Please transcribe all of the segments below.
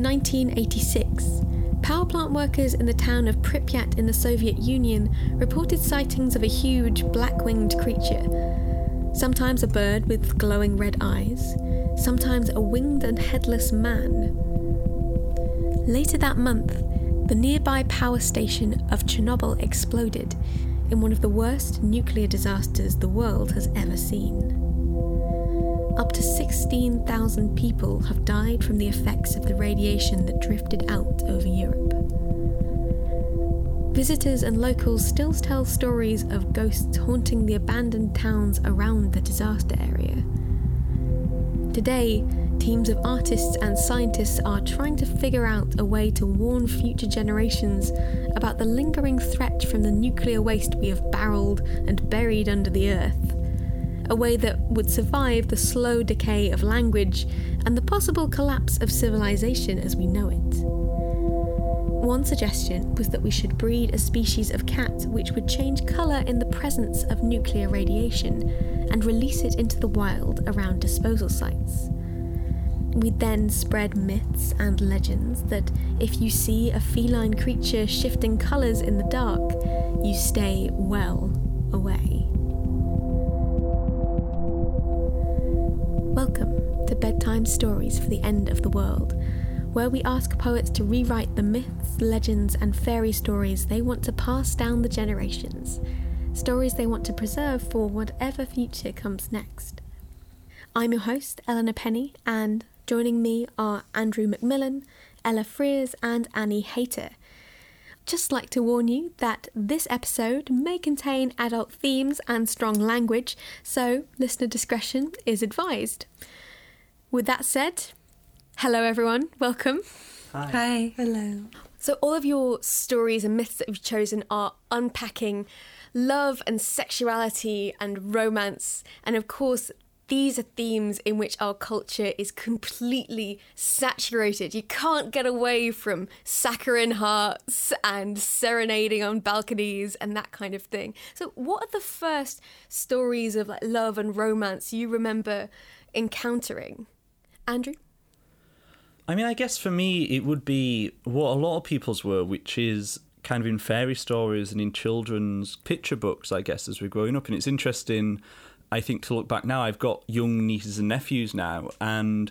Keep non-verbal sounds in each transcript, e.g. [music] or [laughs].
in 1986, power plant workers in the town of Pripyat in the Soviet Union reported sightings of a huge black winged creature. Sometimes a bird with glowing red eyes, sometimes a winged and headless man. Later that month, the nearby power station of Chernobyl exploded in one of the worst nuclear disasters the world has ever seen. Up to 16,000 people have died from the effects of the radiation that drifted out over Europe. Visitors and locals still tell stories of ghosts haunting the abandoned towns around the disaster area. Today, teams of artists and scientists are trying to figure out a way to warn future generations about the lingering threat from the nuclear waste we have barreled and buried under the earth a way that would survive the slow decay of language and the possible collapse of civilization as we know it. One suggestion was that we should breed a species of cat which would change colour in the presence of nuclear radiation and release it into the wild around disposal sites. We then spread myths and legends that if you see a feline creature shifting colours in the dark, you stay well away. Welcome to Bedtime Stories for the End of the World, where we ask poets to rewrite the myths, legends, and fairy stories they want to pass down the generations, stories they want to preserve for whatever future comes next. I'm your host, Eleanor Penny, and joining me are Andrew McMillan, Ella Frears, and Annie Hayter just like to warn you that this episode may contain adult themes and strong language, so listener discretion is advised. With that said, hello everyone, welcome. Hi. Hi. Hello. So, all of your stories and myths that you've chosen are unpacking love and sexuality and romance, and of course, these are themes in which our culture is completely saturated. You can't get away from saccharine hearts and serenading on balconies and that kind of thing. So, what are the first stories of like love and romance you remember encountering? Andrew? I mean, I guess for me, it would be what a lot of people's were, which is kind of in fairy stories and in children's picture books, I guess, as we're growing up. And it's interesting I think to look back now, I've got young nieces and nephews now, and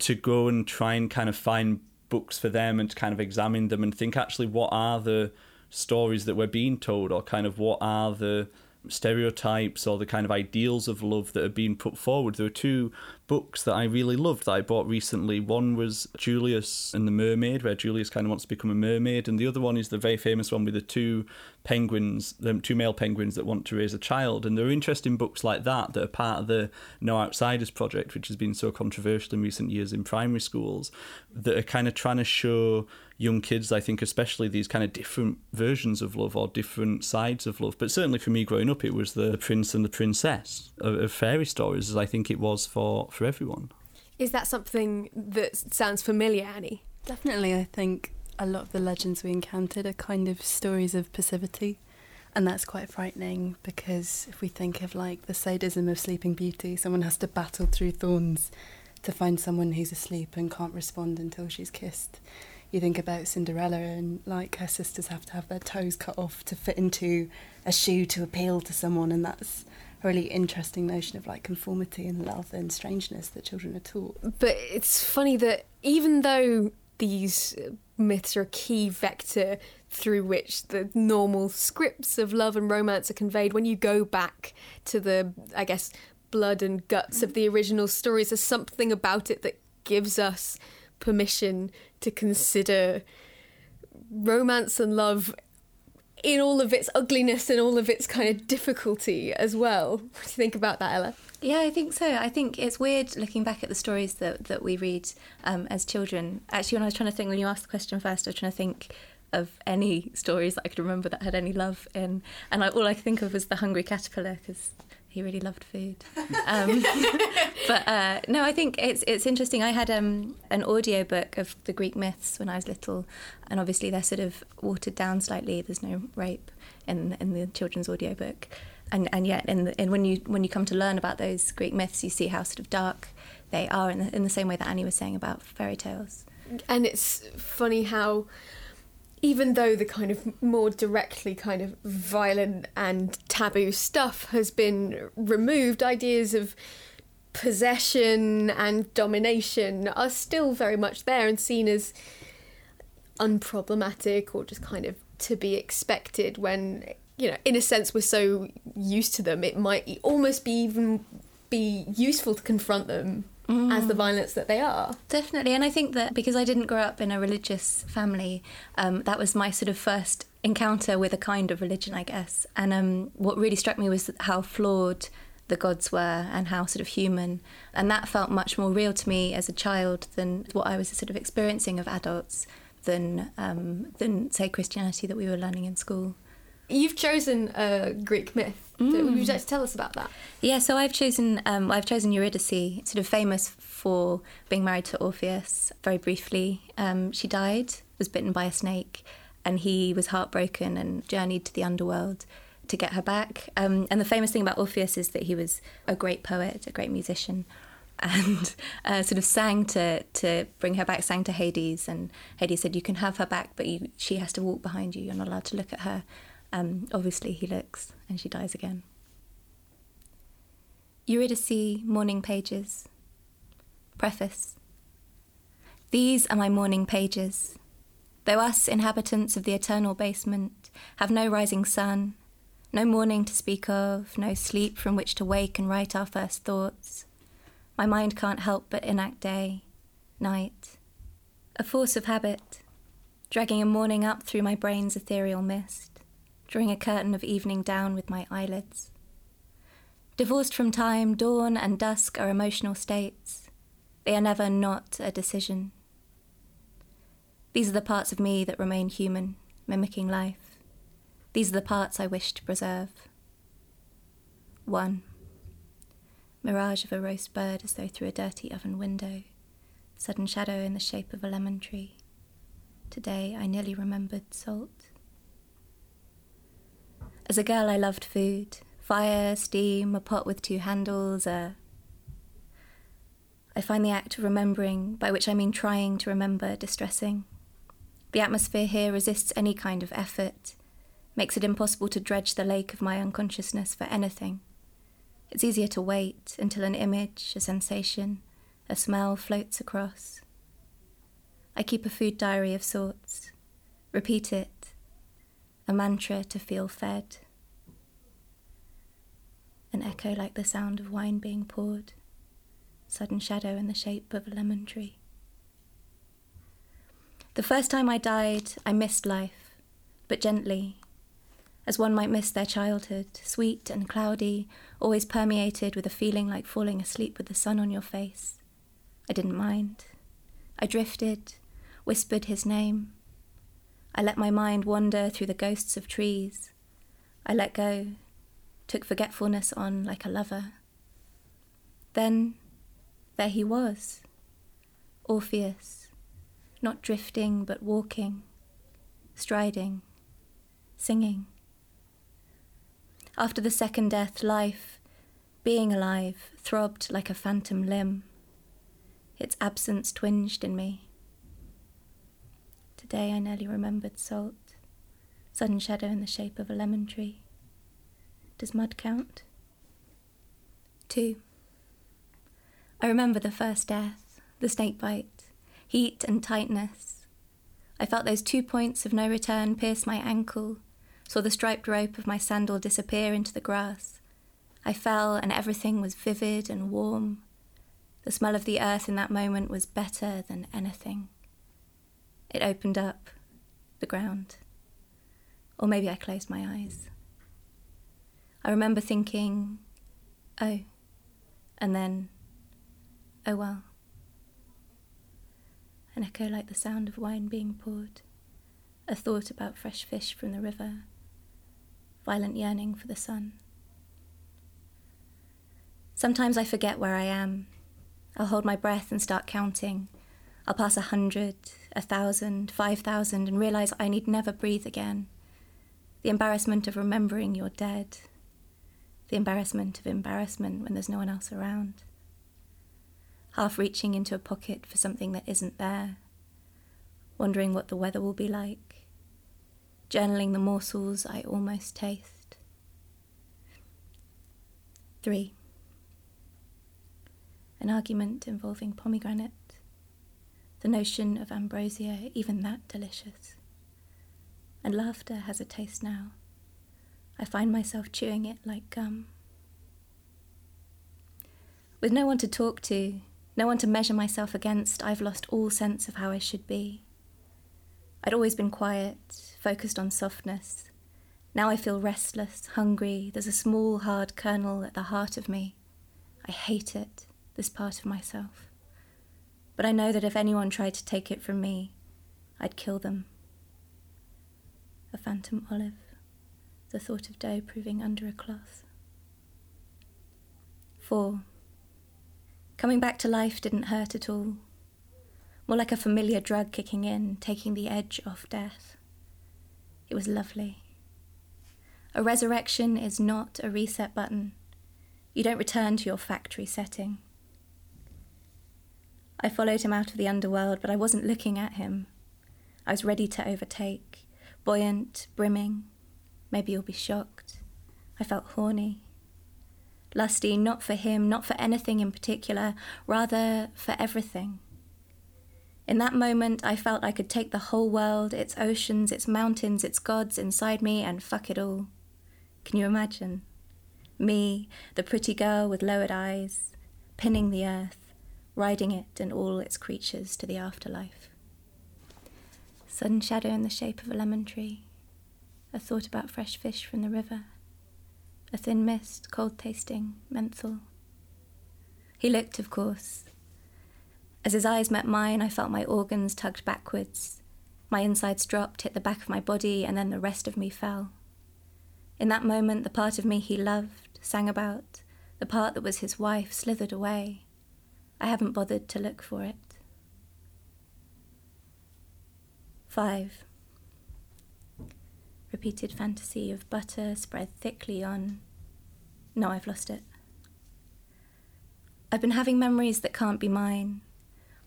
to go and try and kind of find books for them and to kind of examine them and think actually what are the stories that we're being told or kind of what are the stereotypes or the kind of ideals of love that are being put forward. There are two books that I really loved that I bought recently. One was Julius and the Mermaid, where Julius kind of wants to become a mermaid, and the other one is the very famous one with the two penguins, the two male penguins that want to raise a child. And there are interesting books like that that are part of the No Outsiders project, which has been so controversial in recent years in primary schools, that are kind of trying to show young kids, I think, especially these kind of different versions of love or different sides of love. But certainly for me growing up, it was the prince and the princess of, of fairy stories, as I think it was for, for everyone. Is that something that sounds familiar, Annie? Definitely, I think a lot of the legends we encountered are kind of stories of passivity. And that's quite frightening because if we think of like the sadism of Sleeping Beauty, someone has to battle through thorns to find someone who's asleep and can't respond until she's kissed you think about Cinderella and like her sisters have to have their toes cut off to fit into a shoe to appeal to someone and that's a really interesting notion of like conformity and love and strangeness that children are taught. But it's funny that even though these myths are a key vector through which the normal scripts of love and romance are conveyed when you go back to the I guess blood and guts of the mm-hmm. original stories there's something about it that gives us permission to consider romance and love in all of its ugliness and all of its kind of difficulty as well. [laughs] What do you think about that, Ella? Yeah, I think so. I think it's weird looking back at the stories that, that we read um, as children. Actually, when I was trying to think, when you asked the question first, I was trying to think of any stories that I could remember that had any love in. And I, all I could think of was The Hungry Caterpillar, because he really loved food. Um, [laughs] but uh, no, I think it's it's interesting. I had um, an audio book of the Greek myths when I was little, and obviously they're sort of watered down slightly. There's no rape in in the children's audio book, and and yet in the, and when you when you come to learn about those Greek myths, you see how sort of dark they are in the, in the same way that Annie was saying about fairy tales. and it's funny how even though the kind of more directly kind of violent and taboo stuff has been removed, ideas of possession and domination are still very much there and seen as unproblematic or just kind of to be expected when you know in a sense we're so used to them. It might almost be even be useful to confront them mm. as the violence that they are definitely and i think that because i didn't grow up in a religious family um, that was my sort of first encounter with a kind of religion i guess and um, what really struck me was how flawed the gods were and how sort of human and that felt much more real to me as a child than what i was sort of experiencing of adults than um, than say Christianity that we were learning in school. You've chosen a Greek myth. Mm. Would you like to tell us about that? Yeah, so I've chosen um, I've chosen Eurydice, sort of famous for being married to Orpheus. Very briefly, um, she died, was bitten by a snake, and he was heartbroken and journeyed to the underworld to get her back. Um, and the famous thing about Orpheus is that he was a great poet, a great musician [laughs] and uh, sort of sang to to bring her back, sang to Hades, and Hades said, "You can have her back, but you, she has to walk behind you. You're not allowed to look at her." Um, obviously, he looks, and she dies again. Eurydice Morning Pages. Preface. These are my morning pages. Though us inhabitants of the eternal basement have no rising sun, no morning to speak of, no sleep from which to wake and write our first thoughts my mind can't help but enact day, night, a force of habit, dragging a morning up through my brain's ethereal mist, drawing a curtain of evening down with my eyelids. Divorced from time, dawn and dusk are emotional states. They are never not a decision. These are the parts of me that remain human, mimicking life. These are the parts I wish to preserve. 1 mirage of a roast bird as though through a dirty oven window, sudden shadow in the shape of a lemon tree. Today I nearly remembered salt. As a girl, I loved food fire, steam, a pot with two handles, a. I find the act of remembering, by which I mean trying to remember, distressing. The atmosphere here resists any kind of effort, makes it impossible to dredge the lake of my unconsciousness for anything. It's easier to wait until an image, a sensation, a smell floats across. I keep a food diary of sorts, repeat it, a mantra to feel fed. An echo like the sound of wine being poured, sudden shadow in the shape of a lemon tree. The first time I died, I missed life, but gently, as one might miss their childhood, sweet and cloudy, always permeated with a feeling like falling asleep with the sun on your face. I didn't mind. I drifted, whispered his name. I let my mind wander through the ghosts of trees. I let go, took forgetfulness on like a lover. Then there he was, Orpheus, not drifting but walking, striding, singing. After the second death, life, being alive, throbbed like a phantom limb. Its absence twinged in me. Today I nearly remembered salt, sudden shadow in the shape of a lemon tree. Does mud count? Two. I remember the first death, the snake bite, heat and tightness. I felt those two points of no return pierce my ankle saw the striped rope of my sandal disappear into the grass. I fell, and everything was vivid and warm. The smell of the earth in that moment was better than anything. It opened up the ground. Or maybe I closed my eyes. I remember thinking, oh, and then, oh well. An echo like the sound of wine being poured, a thought about fresh fish from the river violent yearning for the sun. Sometimes I forget where I am. I'll hold my breath and start counting. I'll pass a hundred, a thousand, five thousand, and realize I need never breathe again. The embarrassment of remembering you're dead. The embarrassment of embarrassment when there's no one else around. Half reaching into a pocket for something that isn't there. wondering what the weather will be like, journaling the morsels I almost taste. 3. An argument involving pomegranate, the notion of ambrosia, even that delicious. And laughter has a taste now. I find myself chewing it like gum. With no one to talk to, no one to measure myself against, I've lost all sense of how I should be. I'd always been quiet, focused on softness. Now I feel restless, hungry. There's a small, hard kernel at the heart of me. I hate it, this part of myself. But I know that if anyone tried to take it from me, I'd kill them. A phantom olive, the thought of dough proving under a cloth. 4. Coming back to life didn't hurt at all. More like a familiar drug kicking in, taking the edge off death. It was lovely. A resurrection is not a reset button. You don't return to your factory setting. I followed him out of the underworld, but I wasn't looking at him. I was ready to overtake, buoyant, brimming. Maybe you'll be shocked. I felt horny lusty not for him, not for anything in particular, rather for everything. In that moment, I felt I could take the whole world, its oceans, its mountains, its gods inside me and fuck it all. Can you imagine? Me, the pretty girl with lowered eyes, pinning the earth, riding it and all its creatures to the afterlife. Sudden shadow in the shape of a lemon tree, a thought about fresh fish from the river a thin mist, cold tasting, menthol. He looked, of course. As his eyes met mine, I felt my organs tugged backwards. My insides dropped, hit the back of my body, and then the rest of me fell. In that moment, the part of me he loved, sang about, the part that was his wife, slithered away. I haven't bothered to look for it. 5 repeated fantasy of butter spread thickly on. No, I've lost it. I've been having memories that can't be mine,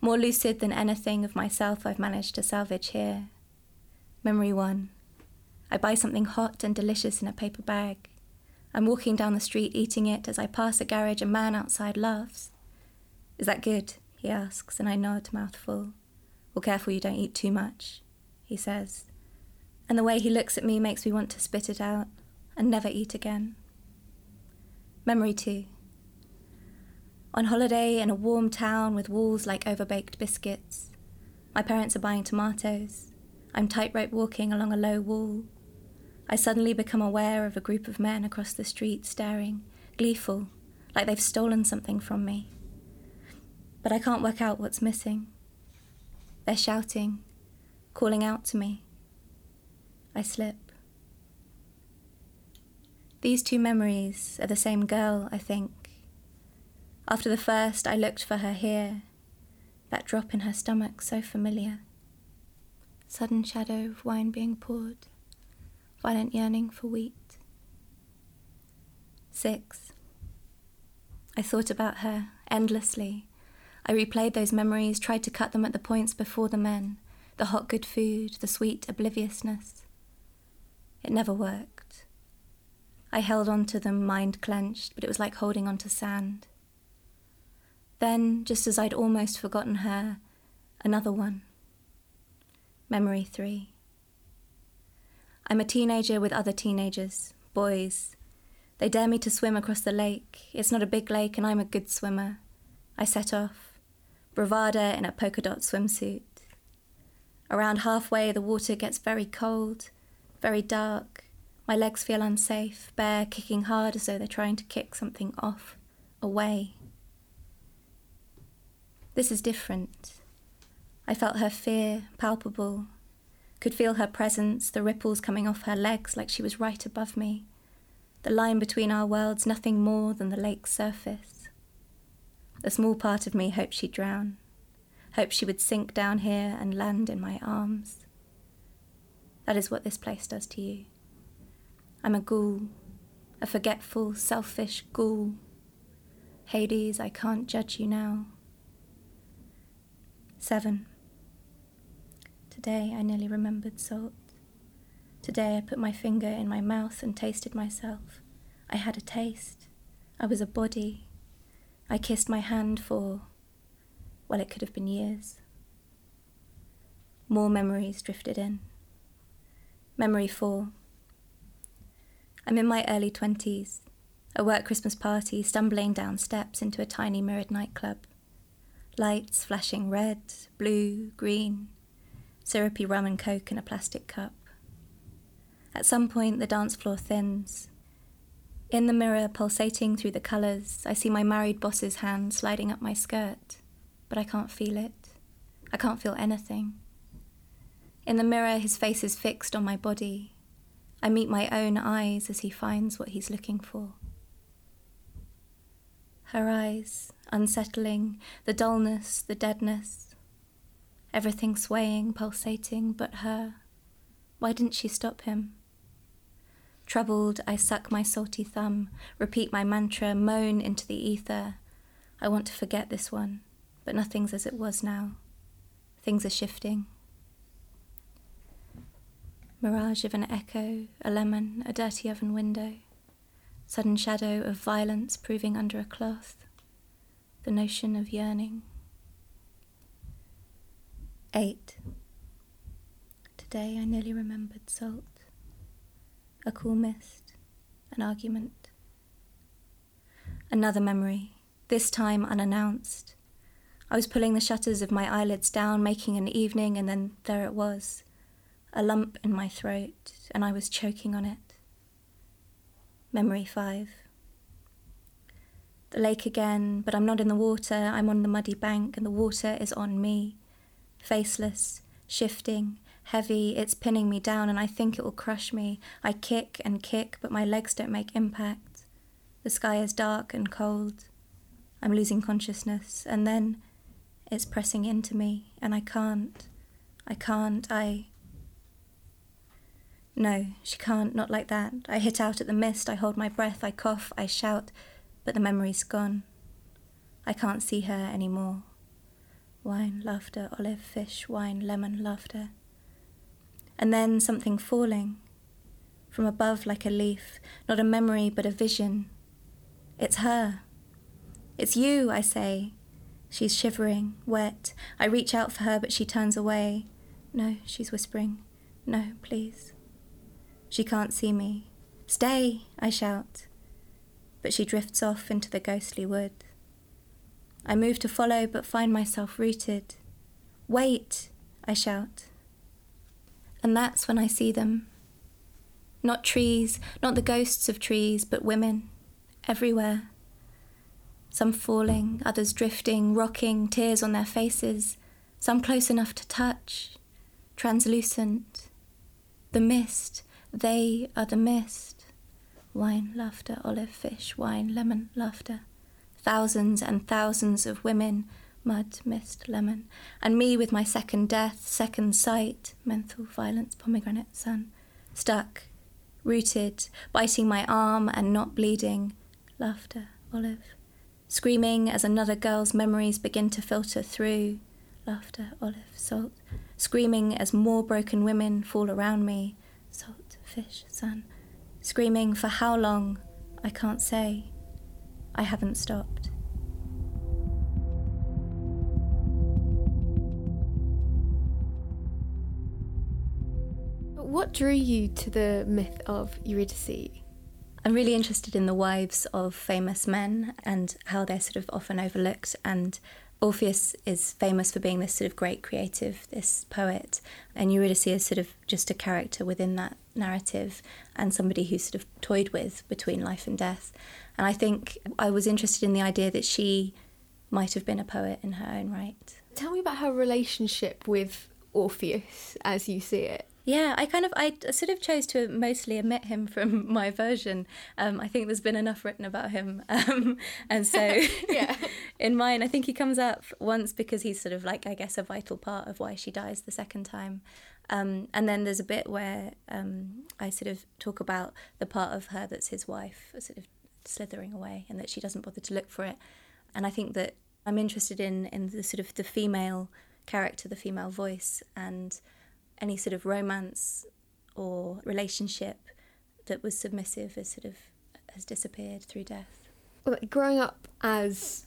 more lucid than anything of myself I've managed to salvage here. Memory one I buy something hot and delicious in a paper bag. I'm walking down the street eating it. As I pass a garage, a man outside laughs. Is that good? he asks, and I nod, mouth full. Well, careful you don't eat too much, he says and the way he looks at me makes me want to spit it out and never eat again. Memory 2. On holiday in a warm town with walls like overbaked biscuits. My parents are buying tomatoes. I'm tightrope walking along a low wall. I suddenly become aware of a group of men across the street staring, gleeful, like they've stolen something from me. But I can't work out what's missing. They're shouting, calling out to me. I slip. These two memories are the same girl, I think. After the first, I looked for her here, that drop in her stomach so familiar. Sudden shadow of wine being poured, violent yearning for wheat. Six. I thought about her endlessly. I replayed those memories, tried to cut them at the points before the men the hot good food, the sweet obliviousness. It never worked. I held on to them, mind clenched, but it was like holding on to sand. Then, just as I'd almost forgotten her, another one. Memory three. I'm a teenager with other teenagers, boys. They dare me to swim across the lake. It's not a big lake, and I'm a good swimmer. I set off, bravada in a polka dot swimsuit. Around halfway, the water gets very cold, very dark. My legs feel unsafe, bare, kicking hard as though they're trying to kick something off, away. This is different. I felt her fear, palpable, could feel her presence, the ripples coming off her legs like she was right above me. The line between our worlds, nothing more than the lake's surface. A small part of me hoped she'd drown, hoped she would sink down here and land in my arms. That is what this place does to you. I'm a ghoul, a forgetful, selfish ghoul. Hades, I can't judge you now. 7. Today I nearly remembered salt. Today I put my finger in my mouth and tasted myself. I had a taste. I was a body. I kissed my hand for, well, it could have been years. More memories drifted in. Memory four. I'm in my early 20s, a work Christmas party, stumbling down steps into a tiny mirrored nightclub. Lights flashing red, blue, green, syrupy rum and coke in a plastic cup. At some point, the dance floor thins. In the mirror, pulsating through the colours, I see my married boss's hand sliding up my skirt, but I can't feel it. I can't feel anything. In the mirror, his face is fixed on my body. I meet my own eyes as he finds what he's looking for. Her eyes, unsettling, the dullness, the deadness. Everything swaying, pulsating, but her. Why didn't she stop him? Troubled, I suck my salty thumb, repeat my mantra, moan into the ether. I want to forget this one, but nothing's as it was now. Things are shifting. Mirage of an echo, a lemon, a dirty oven window. Sudden shadow of violence proving under a cloth. The notion of yearning. 8. Today I nearly remembered salt. A cool mist. An argument. Another memory, this time unannounced. I was pulling the shutters of my eyelids down, making an evening, and then there it was a lump in my throat, and I was choking on it. Memory 5. The lake again, but I'm not in the water, I'm on the muddy bank, and the water is on me. Faceless, shifting, heavy, it's pinning me down, and I think it will crush me. I kick and kick, but my legs don't make impact. The sky is dark and cold. I'm losing consciousness, and then it's pressing into me, and I can't. I can't. I. No, she can't, not like that. I hit out at the mist, I hold my breath, I cough, I shout, but the memory's gone. I can't see her anymore. Wine, laughter, olive, fish, wine, lemon, laughter. And then something falling. From above, like a leaf, not a memory, but a vision. It's her. It's you, I say. She's shivering, wet. I reach out for her, but she turns away. No, she's whispering. No, please. She can't see me. Stay, I shout. But she drifts off into the ghostly wood. I move to follow, but find myself rooted. Wait, I shout. And that's when I see them. Not trees, not the ghosts of trees, but women, everywhere. Some falling, others drifting, rocking, tears on their faces, some close enough to touch, translucent. The mist, they are the mist. Wine, laughter, olive, fish, wine, lemon, laughter. Thousands and thousands of women, mud, mist, lemon. And me with my second death, second sight, menthol, violence, pomegranate, sun. Stuck, rooted, biting my arm and not bleeding. Laughter, olive. Screaming as another girl's memories begin to filter through. Laughter, olive, salt. Screaming as more broken women fall around me. Salt fish, sun. Screaming for how long, I can't say. I haven't stopped. What drew you to the myth of Eurydice? I'm really interested in the wives of famous men and how they're sort of often overlooked and Orpheus is famous for being this sort of great creative, this poet, and Eurydice is sort of just a character within that narrative and somebody who's sort of toyed with between life and death. And I think I was interested in the idea that she might have been a poet in her own right. Tell me about her relationship with Orpheus as you see it. Yeah, I kind of I sort of chose to mostly omit him from [laughs] my version. Um, I think there's been enough written about him, [laughs] um, and so [laughs] yeah, in mine, I think he comes up once because he's sort of like I guess a vital part of why she dies the second time. Um, and then there's a bit where um, I sort of talk about the part of her that's his wife, sort of slithering away, and that she doesn't bother to look for it. And I think that I'm interested in in the sort of the female character, the female voice, and any sort of romance or relationship that was submissive has sort of has disappeared through death. Growing up as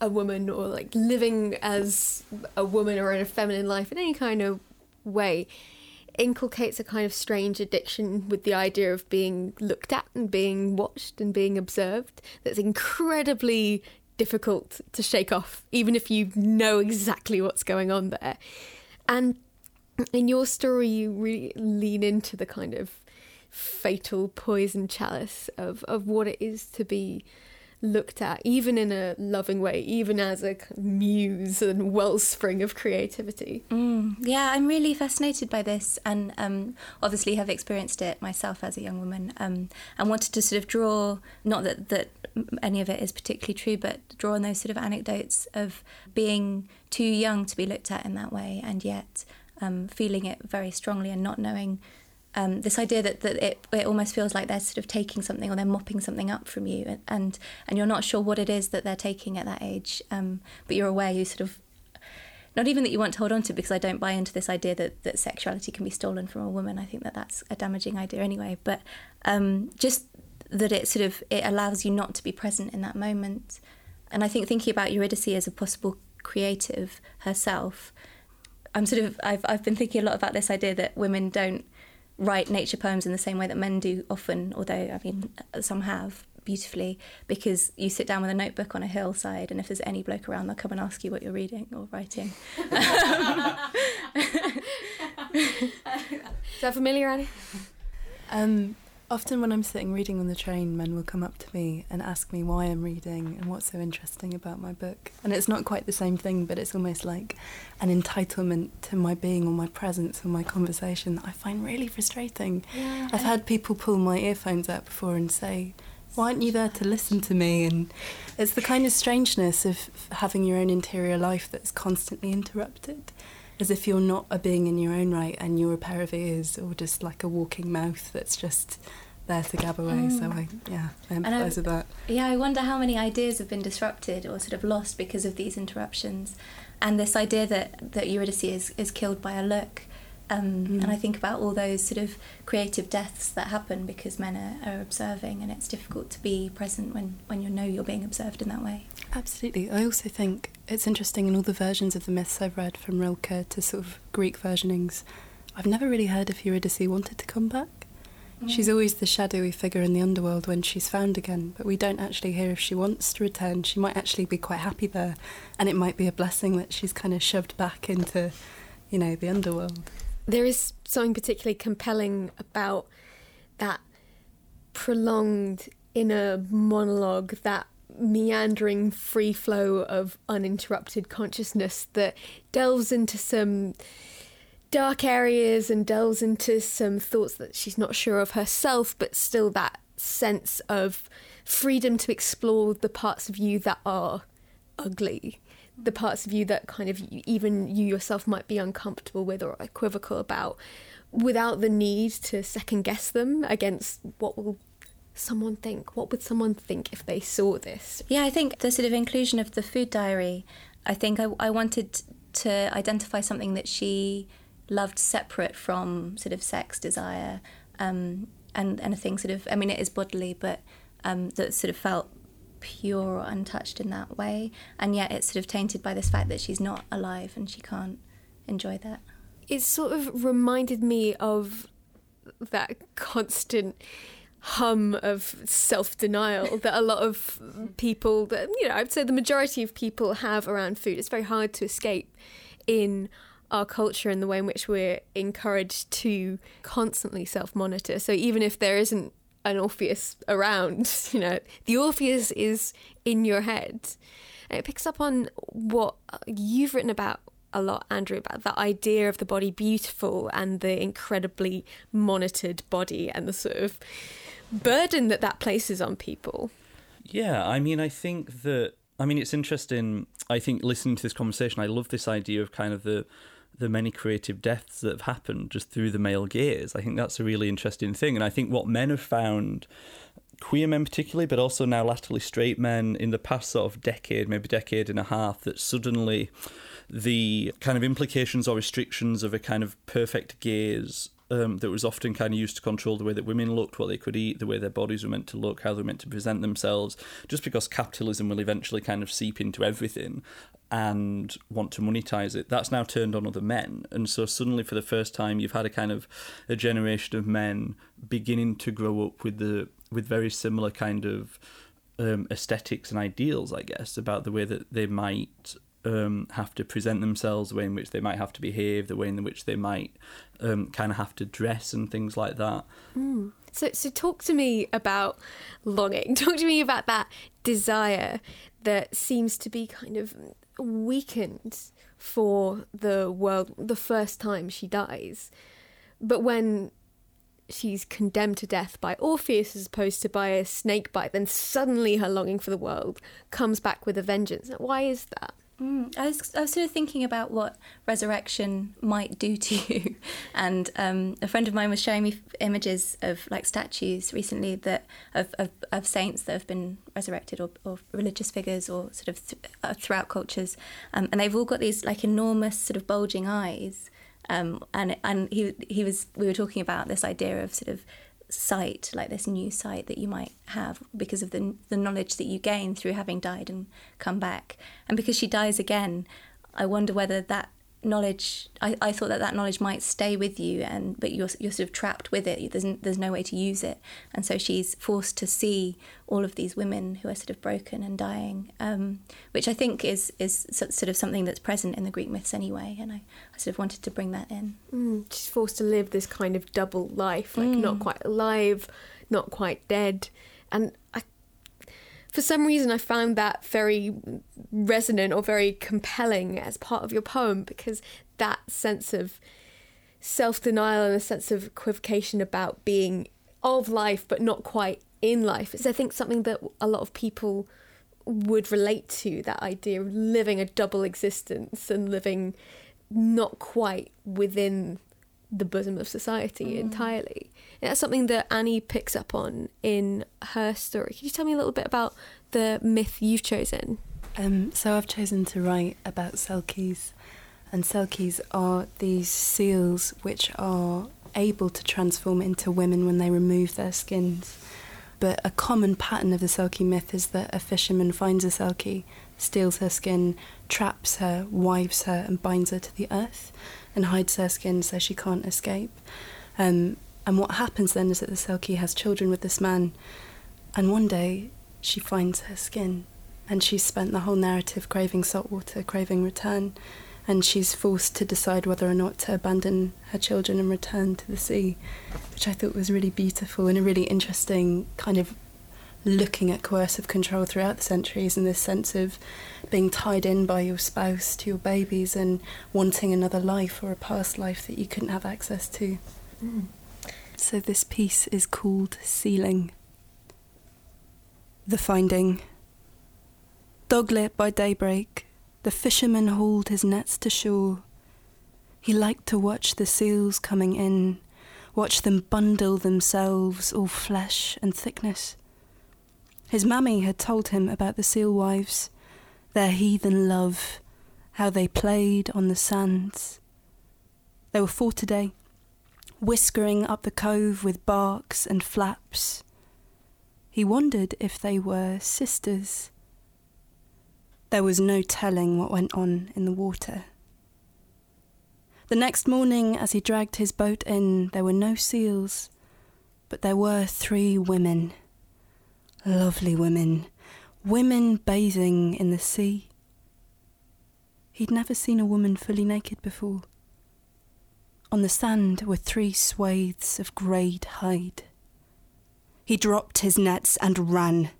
a woman or like living as a woman or in a feminine life in any kind of way inculcates a kind of strange addiction with the idea of being looked at and being watched and being observed that's incredibly difficult to shake off even if you know exactly what's going on there and in your story you really lean into the kind of fatal poison chalice of, of what it is to be looked at, even in a loving way, even as a muse and wellspring of creativity. Mm, yeah, I'm really fascinated by this, and um, obviously have experienced it myself as a young woman, um, and wanted to sort of draw not that that any of it is particularly true, but draw on those sort of anecdotes of being too young to be looked at in that way, and yet um, feeling it very strongly and not knowing um, this idea that, that it, it almost feels like they're sort of taking something or they're mopping something up from you and and and you're not sure what it is that they're taking at that age um, but you're aware you sort of not even that you want to hold on to because I don't buy into this idea that, that sexuality can be stolen from a woman. I think that that's a damaging idea anyway but um, just that it sort of it allows you not to be present in that moment. And I think thinking about Eurydice as a possible creative herself I'm sort of I've I've been thinking a lot about this idea that women don't write nature poems in the same way that men do often, although I mean some have beautifully, because you sit down with a notebook on a hillside, and if there's any bloke around, they'll come and ask you what you're reading or writing. [laughs] [laughs] Is that familiar, Annie? Um, Often, when I'm sitting reading on the train, men will come up to me and ask me why I'm reading and what's so interesting about my book. And it's not quite the same thing, but it's almost like an entitlement to my being or my presence or my conversation that I find really frustrating. Yeah, I've had people pull my earphones out before and say, why aren't you there to listen to me? And it's the kind of strangeness of having your own interior life that's constantly interrupted as if you're not a being in your own right and you're a pair of ears or just like a walking mouth that's just there to gab away. Mm. So I, yeah, I empathise with that. Yeah, I wonder how many ideas have been disrupted or sort of lost because of these interruptions, and this idea that that Eurydice is is killed by a look. Um, mm. And I think about all those sort of creative deaths that happen because men are, are observing, and it's difficult to be present when, when you know you're being observed in that way. Absolutely. I also think it's interesting in all the versions of the myths I've read, from Rilke to sort of Greek versionings. I've never really heard if Eurydice wanted to come back. Mm. She's always the shadowy figure in the underworld when she's found again, but we don't actually hear if she wants to return. She might actually be quite happy there, and it might be a blessing that she's kind of shoved back into, you know, the underworld. There is something particularly compelling about that prolonged inner monologue, that meandering free flow of uninterrupted consciousness that delves into some dark areas and delves into some thoughts that she's not sure of herself, but still that sense of freedom to explore the parts of you that are ugly, the parts of you that kind of even you yourself might be uncomfortable with or equivocal about, without the need to second guess them against what will someone think? What would someone think if they saw this? Yeah, I think the sort of inclusion of the food diary, I think I, I wanted to identify something that she loved separate from sort of sex desire um, and anything sort of, I mean, it is bodily, but um, that sort of felt pure or untouched in that way. And yet it's sort of tainted by this fact that she's not alive and she can't enjoy that. It sort of reminded me of that constant hum of self denial that a lot of people that you know I'd say the majority of people have around food. It's very hard to escape in our culture and the way in which we're encouraged to constantly self monitor. So even if there isn't an Orpheus around, [laughs] you know, the Orpheus is in your head. And it picks up on what you've written about a lot, Andrew, about that idea of the body beautiful and the incredibly monitored body and the sort of burden that that places on people. Yeah, I mean, I think that I mean it's interesting. I think listening to this conversation, I love this idea of kind of the the many creative deaths that have happened just through the male gaze. I think that's a really interesting thing, and I think what men have found queer men particularly, but also now latterly straight men in the past sort of decade, maybe decade and a half, that suddenly the kind of implications or restrictions of a kind of perfect gaze um, that was often kind of used to control the way that women looked, what they could eat, the way their bodies were meant to look, how they were meant to present themselves, just because capitalism will eventually kind of seep into everything and want to monetize it. That's now turned on other men. And so suddenly, for the first time, you've had a kind of a generation of men beginning to grow up with the with very similar kind of um, aesthetics and ideals, I guess, about the way that they might um, have to present themselves, the way in which they might have to behave, the way in which they might um, kind of have to dress and things like that. Mm. So, so talk to me about longing. [laughs] Talk to me about that desire that seems to be kind of weakened for the world the first time she dies. But when she's condemned to death by Orpheus as opposed to by a snake bite, then suddenly her longing for the world comes back with a vengeance. Why is that? Mm, I, was, I was sort of thinking about what resurrection might do to you, [laughs] and um, a friend of mine was showing me images of like statues recently that of, of, of saints that have been resurrected, or, or religious figures, or sort of th- uh, throughout cultures, um, and they've all got these like enormous sort of bulging eyes, um, and and he he was we were talking about this idea of sort of sight, like this new sight that you might have because of the the knowledge that you gain through having died and come back. And because she dies again, I wonder whether that knowledge I, I thought that that knowledge might stay with you and but you're you're sort of trapped with it. There's there's no way to use it. And so she's forced to see all of these women who are sort of broken and dying um, which I think is is sort of something that's present in the Greek myths anyway. And I, I sort of wanted to bring that in. Mm, she's forced to live this kind of double life like mm. not quite alive not quite dead. And I for some reason I found that very resonant or very compelling as part of your poem because that sense of self denial and a sense of equivocation about being of life but not quite in life is I think something that a lot of people would relate to that idea of living a double existence and living not quite within the bosom of society mm. entirely. And that's something that Annie picks up on in her story. Can you tell me a little bit about the myth you've chosen? Um, so I've chosen to write about selkies, and selkies are these seals which are able to transform into women when they remove their skins. But a common pattern of the selkie myth is that a fisherman finds a selkie, steals her skin, traps her, wives her, and binds her to the earth and hides her skin so she can't escape. Um, and what happens then is that the Selkie has children with this man, and one day she finds her skin, and she's spent the whole narrative craving saltwater, craving return, and she's forced to decide whether or not to abandon her children and return to the sea, which I thought was really beautiful and a really interesting kind of looking at coercive control throughout the centuries and this sense of being tied in by your spouse to your babies and wanting another life or a past life that you couldn't have access to. Mm. So, this piece is called Sealing. The Finding. Doglit by daybreak, the fisherman hauled his nets to shore. He liked to watch the seals coming in, watch them bundle themselves, all flesh and thickness his mammy had told him about the seal wives, their heathen love, how they played on the sands. There were four today, whiskering up the cove with barks and flaps. He wondered if they were sisters. There was no telling what went on in the water. The next morning, as he dragged his boat in, there were no seals, but there were three women Lovely women, women bathing in the sea. He'd never seen a woman fully naked before. On the sand were three swathes of greyed hide. He dropped his nets and ran.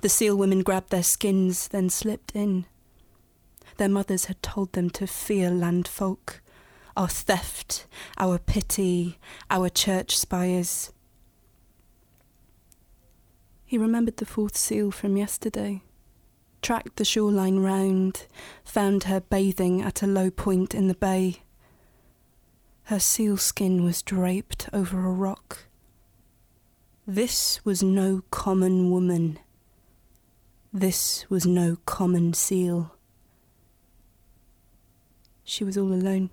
The seal women grabbed their skins, then slipped in. Their mothers had told them to fear land folk, our theft, our pity, our church spires. He remembered the fourth seal from yesterday, tracked the shoreline round, found her bathing at a low point in the bay. Her seal skin was draped over a rock. This was no common woman. This was no common seal. she was all alone.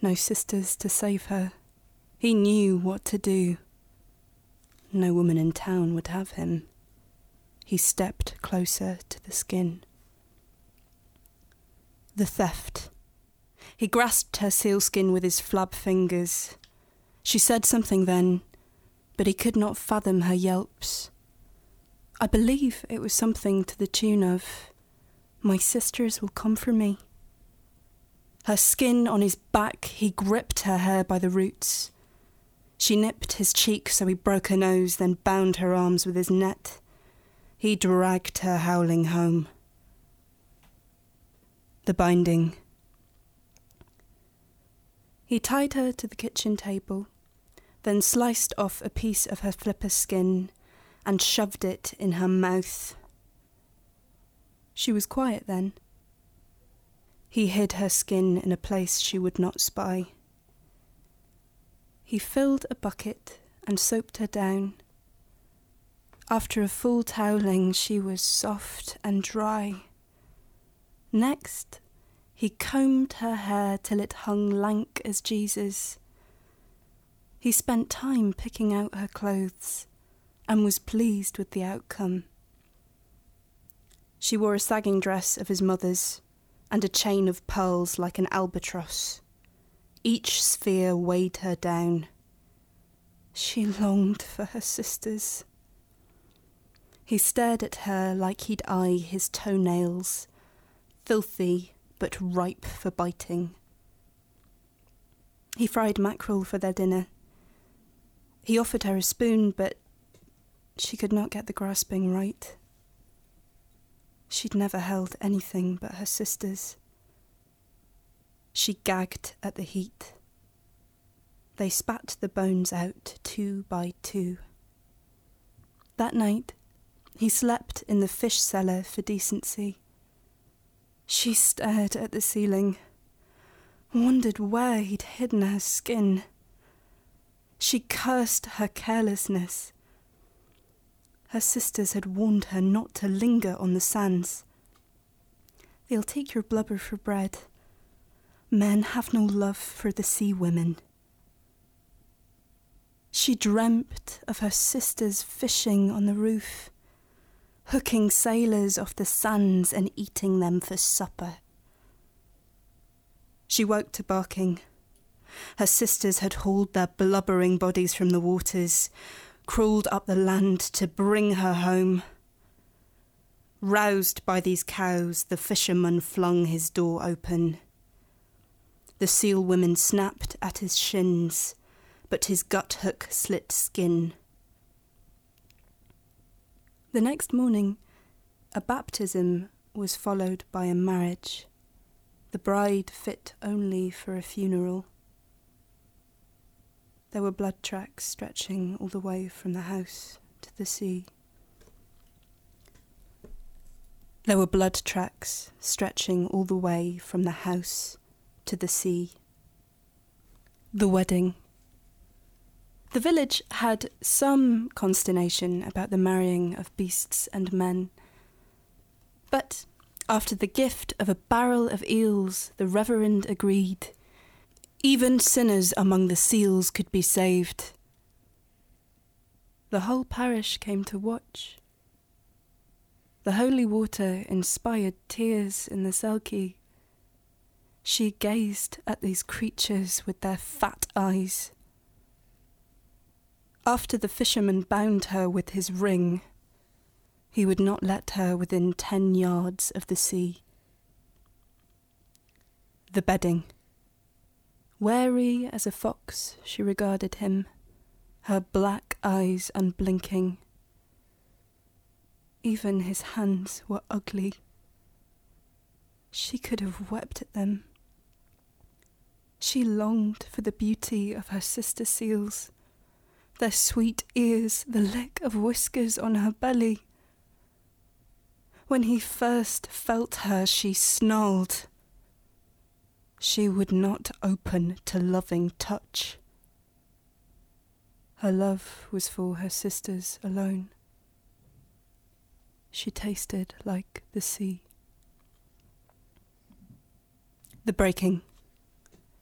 No sisters to save her. He knew what to do. No woman in town would have him. He stepped closer to the skin. The theft. He grasped her sealskin with his flab fingers. She said something then, but he could not fathom her yelps. I believe it was something to the tune of, My sisters will come for me. Her skin on his back, he gripped her hair by the roots. She nipped his cheek so he broke her nose, then bound her arms with his net. He dragged her howling home. The binding. He tied her to the kitchen table, then sliced off a piece of her flipper skin and shoved it in her mouth. She was quiet then. He hid her skin in a place she would not spy. He filled a bucket and soaped her down. After a full toweling, she was soft and dry. Next, he combed her hair till it hung lank as Jesus. He spent time picking out her clothes and was pleased with the outcome. She wore a sagging dress of his mother's and a chain of pearls like an albatross. Each sphere weighed her down. She longed for her sisters. He stared at her like he'd eye his toenails, filthy but ripe for biting. He fried mackerel for their dinner. He offered her a spoon, but she could not get the grasping right. She'd never held anything but her sisters. She gagged at the heat. They spat the bones out two by two. That night, he slept in the fish cellar for decency. She stared at the ceiling, wondered where he'd hidden her skin. She cursed her carelessness her sisters had warned her not to linger on the sands. They'll take your blubber for bread. Men have no love for the sea women. She dreamt of her sisters fishing on the roof, hooking sailors off the sands and eating them for supper. She woke to barking. Her sisters had hauled their blubbering bodies from the waters, crawled up the land to bring her home. Roused by these cows, the fisherman flung his door open. The seal women snapped at his shins, but his gut hook slit skin. The next morning, a baptism was followed by a marriage, the bride fit only for a funeral. There were blood tracks stretching all the way from the house to the sea. There were blood tracks stretching all the way from the house to the sea. The wedding. The village had some consternation about the marrying of beasts and men. But after the gift of a barrel of eels, the Reverend agreed even sinners among the seals could be saved. The whole parish came to watch. The holy water inspired tears in the Selkie. She gazed at these creatures with their fat eyes. After the fisherman bound her with his ring, he would not let her within ten yards of the sea. The bedding. Wary as a fox, she regarded him, her black eyes unblinking. Even his hands were ugly. She could have wept at them. She longed for the beauty of her sister seals, their sweet ears, the lick of whiskers on her belly. When he first felt her, she snarled she would not open to loving touch. Her love was for her sisters alone. She tasted like the sea. The breaking.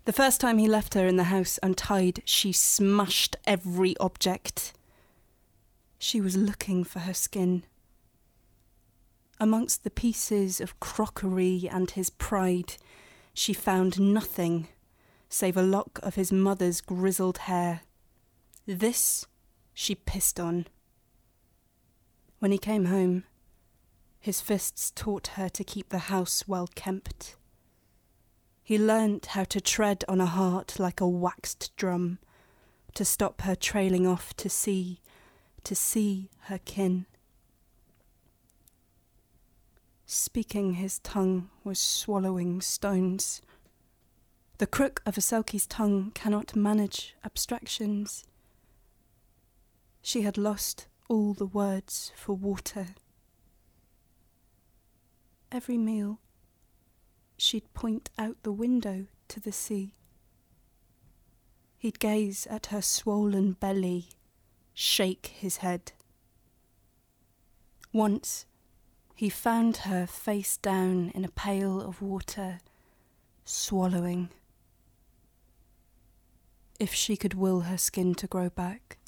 The first time he left her in the house untied, she smashed every object. She was looking for her skin. Amongst the pieces of crockery and his pride, she found nothing save a lock of his mother's grizzled hair. This she pissed on. When he came home, his fists taught her to keep the house well kempt. He learnt how to tread on a heart like a waxed drum, to stop her trailing off to sea, to see her kin. Speaking his tongue was swallowing stones. The crook of a Selkie's tongue cannot manage abstractions. She had lost all the words for water. Every meal, she'd point out the window to the sea. He'd gaze at her swollen belly, shake his head. Once, he found her face down in a pail of water, swallowing. If she could will her skin to grow back,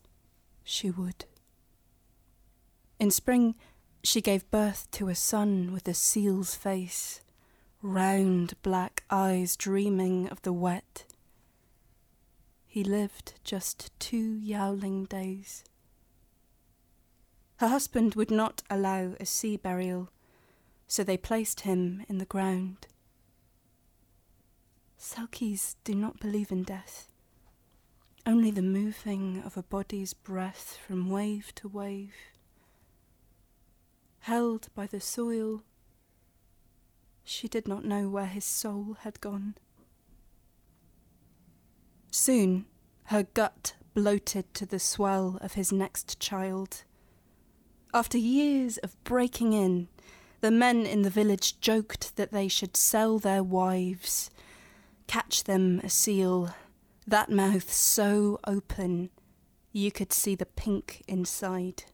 she would. In spring, she gave birth to a son with a seal's face, round black eyes dreaming of the wet. He lived just two yowling days. Her husband would not allow a sea burial, so they placed him in the ground. Selkies do not believe in death, only the moving of a body's breath from wave to wave. Held by the soil, she did not know where his soul had gone. Soon, her gut bloated to the swell of his next child. After years of breaking in, the men in the village joked that they should sell their wives, catch them a seal, that mouth so open you could see the pink inside.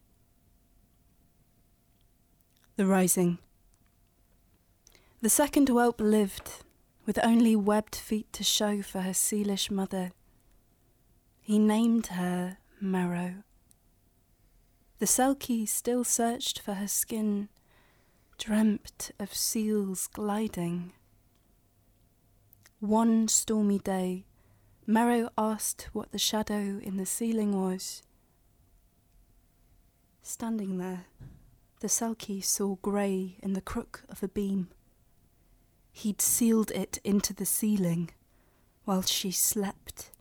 The Rising. The second whelp lived, with only webbed feet to show for her sealish mother. He named her Marrow. The Selkie still searched for her skin, dreamt of seals gliding. One stormy day, Marrow asked what the shadow in the ceiling was. Standing there, the Selkie saw grey in the crook of a beam. He'd sealed it into the ceiling while she slept.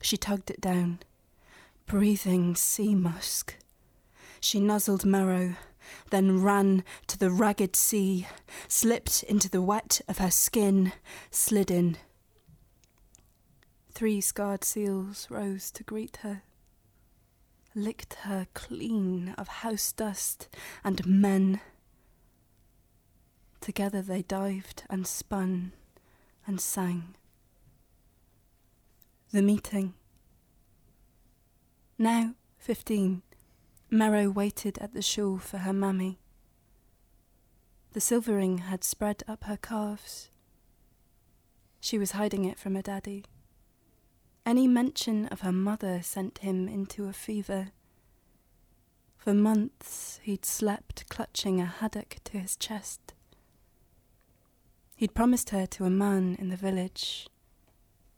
She tugged it down breathing sea musk. She nuzzled Marrow, then ran to the ragged sea, slipped into the wet of her skin, slid in. Three scarred seals rose to greet her, licked her clean of house dust and men. Together they dived and spun and sang. The meeting. Now fifteen, Marrow waited at the shul for her mammy. The silvering had spread up her calves. She was hiding it from her daddy. Any mention of her mother sent him into a fever. For months he'd slept clutching a haddock to his chest. He'd promised her to a man in the village.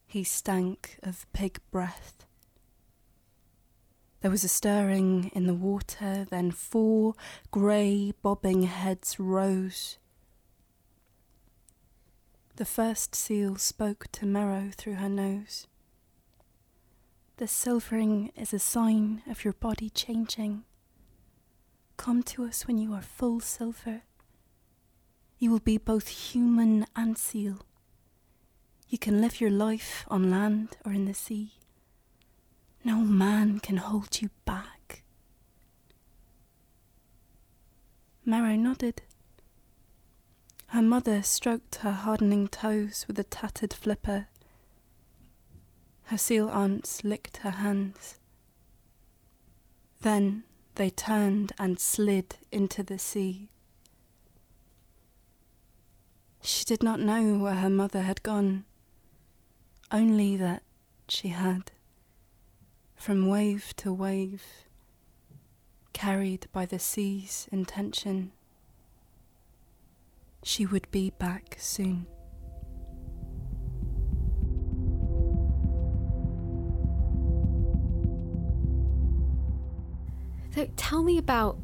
He stank of pig breath. There was a stirring in the water, then four grey bobbing heads rose. The first seal spoke to Marrow through her nose. The silvering is a sign of your body changing. Come to us when you are full silver. You will be both human and seal. You can live your life on land or in the sea. No man can hold you back. Marrow nodded. Her mother stroked her hardening toes with a tattered flipper. Her seal aunts licked her hands. Then they turned and slid into the sea. She did not know where her mother had gone, only that she had, from wave to wave, carried by the sea's intention, she would be back soon. So tell me about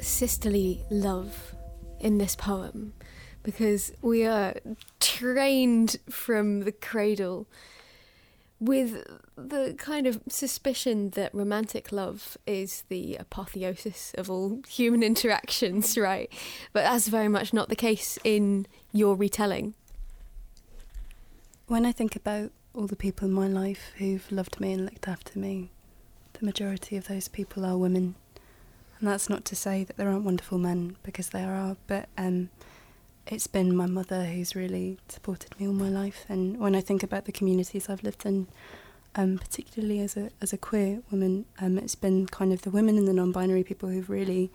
sisterly love in this poem because we are trained from the cradle with the kind of suspicion that romantic love is the apotheosis of all [laughs] human interactions, right? But that's very much not the case in your retelling. When I think about all the people in my life who've loved me and looked after me, the majority of those people are women. And that's not to say that there aren't wonderful men, because there are, but um, it's been my mother who's really supported me all my life. And when I think about the communities I've lived in, um, particularly as a as a queer woman, um, it's been kind of the women and the non-binary people who've really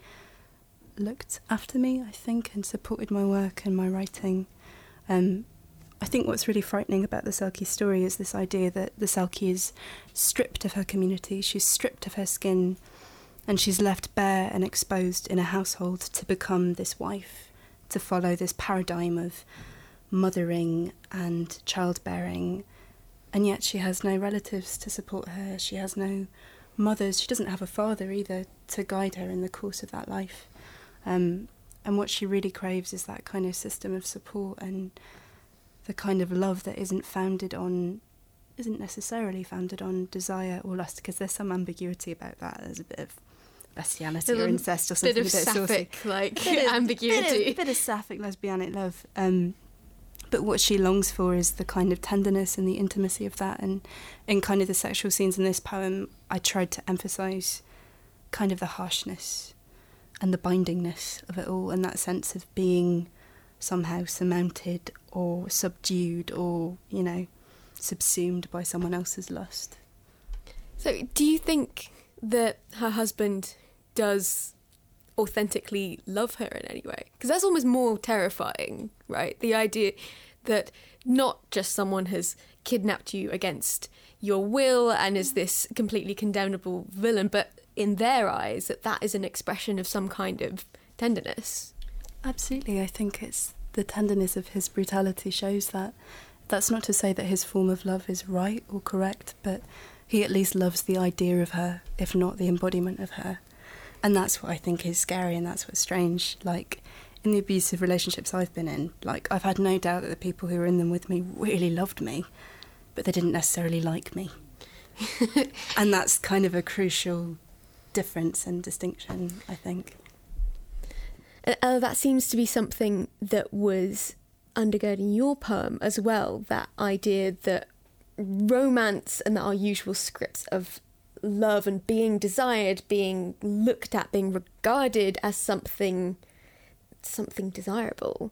looked after me, I think, and supported my work and my writing. Um, I think what's really frightening about the Selkie story is this idea that the Selkie is stripped of her community, she's stripped of her skin, and she's left bare and exposed in a household to become this wife to follow this paradigm of mothering and childbearing, and yet she has no relatives to support her. She has no mothers. She doesn't have a father either to guide her in the course of that life. Um, and what she really craves is that kind of system of support and the kind of love that isn't founded on isn't necessarily founded on desire or lust because there's some ambiguity about that there's a bit of bestiality or incest or something bit of sapphic like bit of, ambiguity. bit of, bit of sapphic lesbianic love. Um, but what she longs for is the kind of tenderness and the intimacy of that. And in kind of the sexual scenes in this poem I tried to emphasize kind of the harshness and the bindingness of it all and that sense of being somehow surmounted or subdued or you know subsumed by someone else's lust. So do you think that her husband does authentically love her in any way. Because that's almost more terrifying, right? The idea that not just someone has kidnapped you against your will and is this completely condemnable villain, but in their eyes, that that is an expression of some kind of tenderness. Absolutely. I think it's the tenderness of his brutality shows that. That's not to say that his form of love is right or correct, but he at least loves the idea of her, if not the embodiment of her and that's what I think is scary and that's what's strange. Like in the abusive relationships I've been in, like I've had no doubt that the people who were in them with me really loved me, but they didn't necessarily like me. [laughs] and that's kind of a crucial difference and distinction, I think. Uh, that seems to be something that was undergirding your poem as well that idea that romance and that our usual scripts of love and being desired, being looked at, being regarded as something something desirable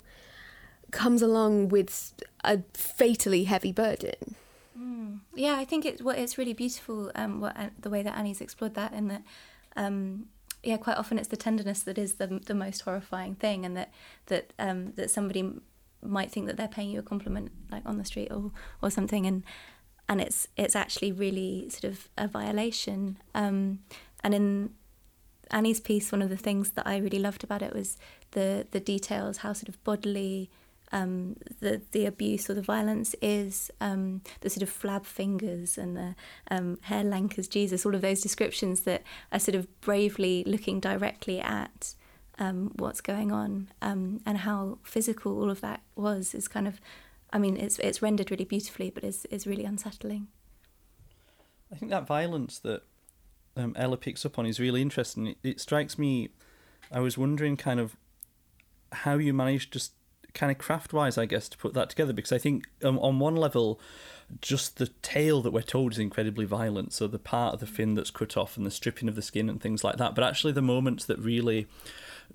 comes along with a fatally heavy burden. Mm. Yeah, I think it's well, it's really beautiful um, what, uh, the way that Annie's explored that, and that um, yeah, quite often it's the tenderness that is the the most horrifying thing, and that that um, that somebody might think that they're paying you a compliment like on the street or or something, and and it's it's actually really sort of a violation. Um, and in Annie's piece, one of the things that I really loved about it was the the details, how sort of bodily um, the the abuse or the violence is, um, the sort of flab fingers and the um, hair lank as Jesus, all of those descriptions that are sort of bravely looking directly at um, what's going on um, and how physical all of that was is kind of I mean, it's it's rendered really beautifully, but is is really unsettling. I think that violence that um, Ella picks up on is really interesting. It, it, strikes me. I was wondering, kind of, how you managed just kind of craft wise, I guess, to put that together. Because I think um, on one level, just the tale that we're told is incredibly violent. So the part of the fin that's cut off and the stripping of the skin and things like that. But actually, the moments that really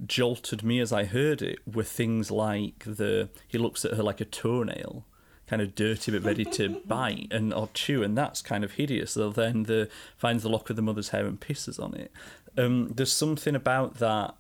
jolted me as I heard it were things like the he looks at her like a toenail, kind of dirty but ready to [laughs] bite and or chew, and that's kind of hideous. So then the finds the lock of the mother's hair and pisses on it. Um, there's something about that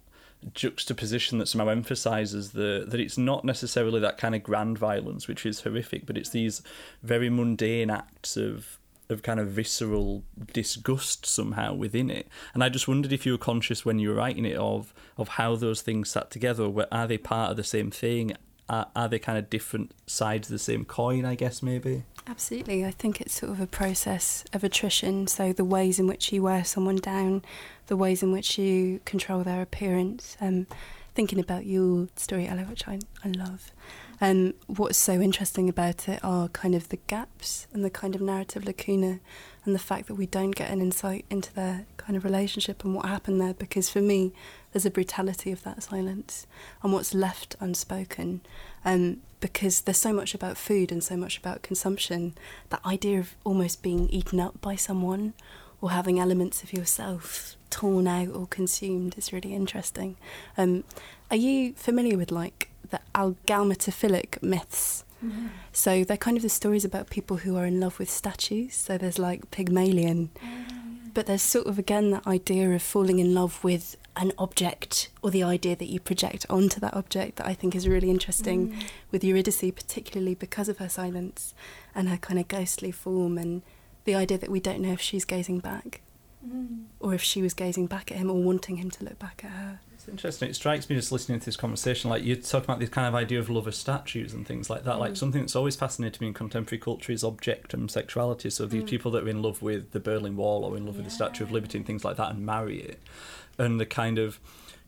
juxtaposition that somehow emphasizes the that it's not necessarily that kind of grand violence which is horrific but it's these very mundane acts of of kind of visceral disgust somehow within it. And i just wondered if you were conscious when you were writing it of of how those things sat together. Are they part of the same thing? Are, are they kind of different sides of the same coin i guess maybe Absolutely. I think it's sort of a process of attrition. So, the ways in which you wear someone down, the ways in which you control their appearance. Um, thinking about your story, Ella, which I, I love. Um, what's so interesting about it are kind of the gaps and the kind of narrative lacuna and the fact that we don't get an insight into their kind of relationship and what happened there. Because for me, there's a brutality of that silence and what's left unspoken. Um, because there's so much about food and so much about consumption. That idea of almost being eaten up by someone or having elements of yourself torn out or consumed is really interesting. Um, are you familiar with like the agalmatophilic myths? Mm-hmm. So they're kind of the stories about people who are in love with statues. So there's like Pygmalion, mm-hmm. but there's sort of again that idea of falling in love with an object or the idea that you project onto that object that I think is really interesting mm. with Eurydice, particularly because of her silence and her kind of ghostly form and the idea that we don't know if she's gazing back mm. or if she was gazing back at him or wanting him to look back at her. It's interesting. It strikes me just listening to this conversation, like you're talking about this kind of idea of love as statues and things like that. Mm. Like something that's always fascinated me in contemporary culture is object and sexuality. So these mm. people that are in love with the Berlin Wall or in love yeah. with the Statue of Liberty and things like that and marry it and the kind of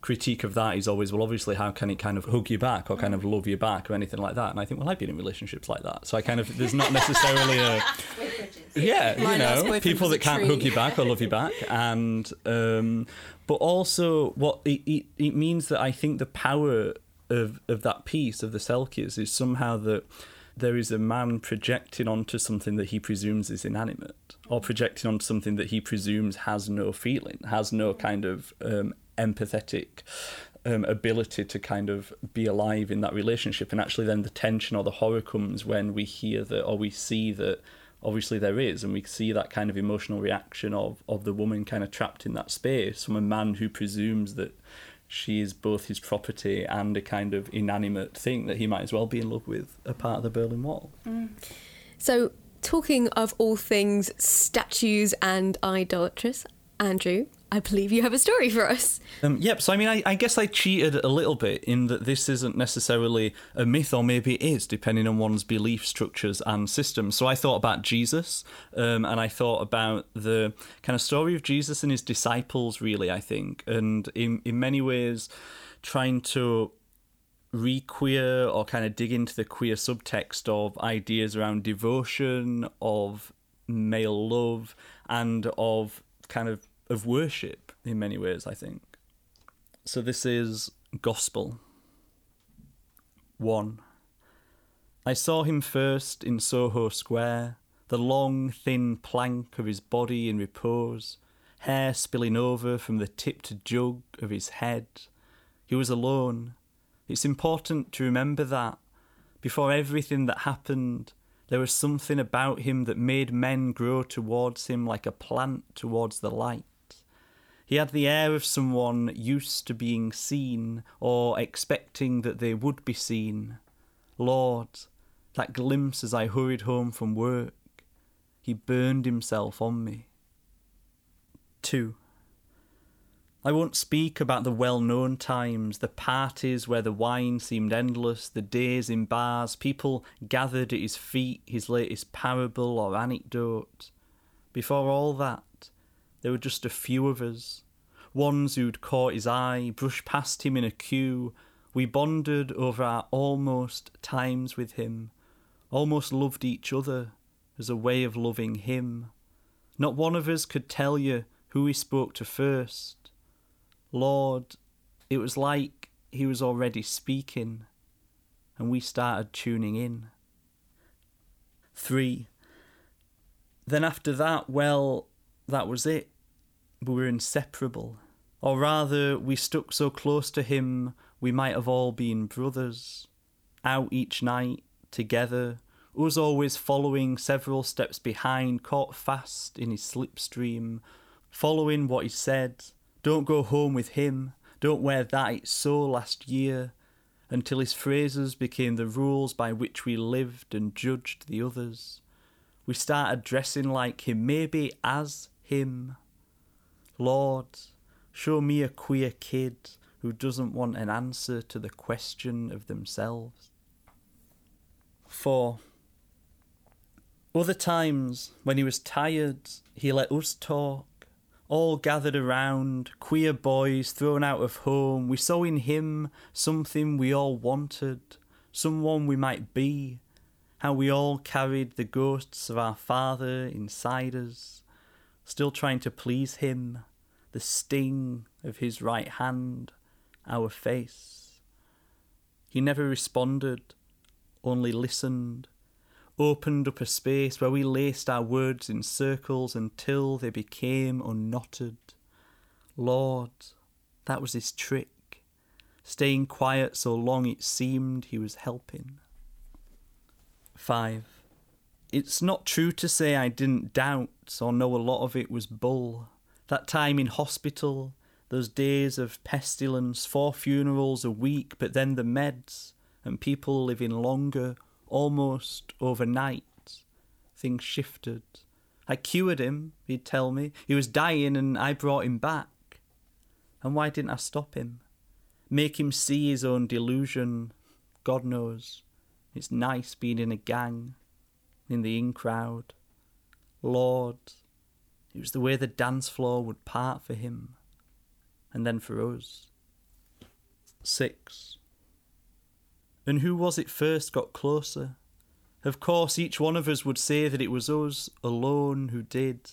critique of that is always well obviously how can it kind of hug you back or kind of love you back or anything like that? And i think well i've been in relationships like that. So i kind of there's not necessarily a [laughs] yeah you know people that can't hug you back or love you [laughs] back. And um but also what it, it, it means that i think the power of of that piece of the selkies is somehow that there is a man projecting onto something that he presumes is inanimate, or projecting onto something that he presumes has no feeling, has no kind of um, empathetic um, ability to kind of be alive in that relationship. And actually, then the tension or the horror comes when we hear that or we see that obviously there is, and we see that kind of emotional reaction of, of the woman kind of trapped in that space from a man who presumes that she is both his property and a kind of inanimate thing that he might as well be in love with, a part of the Berlin Wall. Mm. So, talking of all things statues and idolatrous, Andrew, I believe you have a story for us. Um, yep. So I mean, I, I, guess I cheated a little bit in that this isn't necessarily a myth, or maybe it is, depending on one's belief structures and systems. So I thought about Jesus, um, and I thought about the kind of story of Jesus and his disciples. Really, I think, and in in many ways, trying to re-queer or kind of dig into the queer subtext of ideas around devotion, of male love, and of kind of of worship in many ways, I think. So this is Gospel 1. I saw him first in Soho Square, the long, thin plank of his body in repose, hair spilling over from the tipped jug of his head. He was alone. It's important to remember that. Before everything that happened, there was something about him that made men grow towards him like a plant towards the light. He had the air of someone used to being seen or expecting that they would be seen. Lord, that glimpse as I hurried home from work, he burned himself on me. 2. I won't speak about the well known times, the parties where the wine seemed endless, the days in bars, people gathered at his feet, his latest parable or anecdote. Before all that, there were just a few of us, ones who'd caught his eye, brushed past him in a queue. We bonded over our almost times with him, almost loved each other as a way of loving him. Not one of us could tell you who he spoke to first. Lord, it was like he was already speaking, and we started tuning in. 3. Then after that, well, that was it we were inseparable. Or rather, we stuck so close to him we might have all been brothers. Out each night, together, us always following several steps behind, caught fast in his slipstream, following what he said. Don't go home with him, Don't wear that, it's so last year. Until his phrases became the rules by which we lived and judged the others. We started dressing like him, maybe as him. Lord, show me a queer kid who doesn't want an answer to the question of themselves. 4. Other times, when he was tired, he let us talk. All gathered around, queer boys thrown out of home. We saw in him something we all wanted, someone we might be. How we all carried the ghosts of our father inside us, still trying to please him, the sting of his right hand, our face. He never responded, only listened opened up a space where we laced our words in circles until they became unknotted. Lord, that was his trick, staying quiet so long it seemed he was helping. 5. It's not true to say I didn't doubt or know a lot of it was bull. That time in hospital, those days of pestilence, four funerals a week, but then the meds, and people living longer almost overnight. Things shifted. I cured him, he'd tell me. He was dying and I brought him back. And why didn't I stop him? Make him see his own delusion. God knows. It's nice being in a gang, in the in crowd. Lord, it was the way the dance floor would part for him, and then for us. 6. And who was it first got closer? Of course, each one of us would say that it was us alone who did.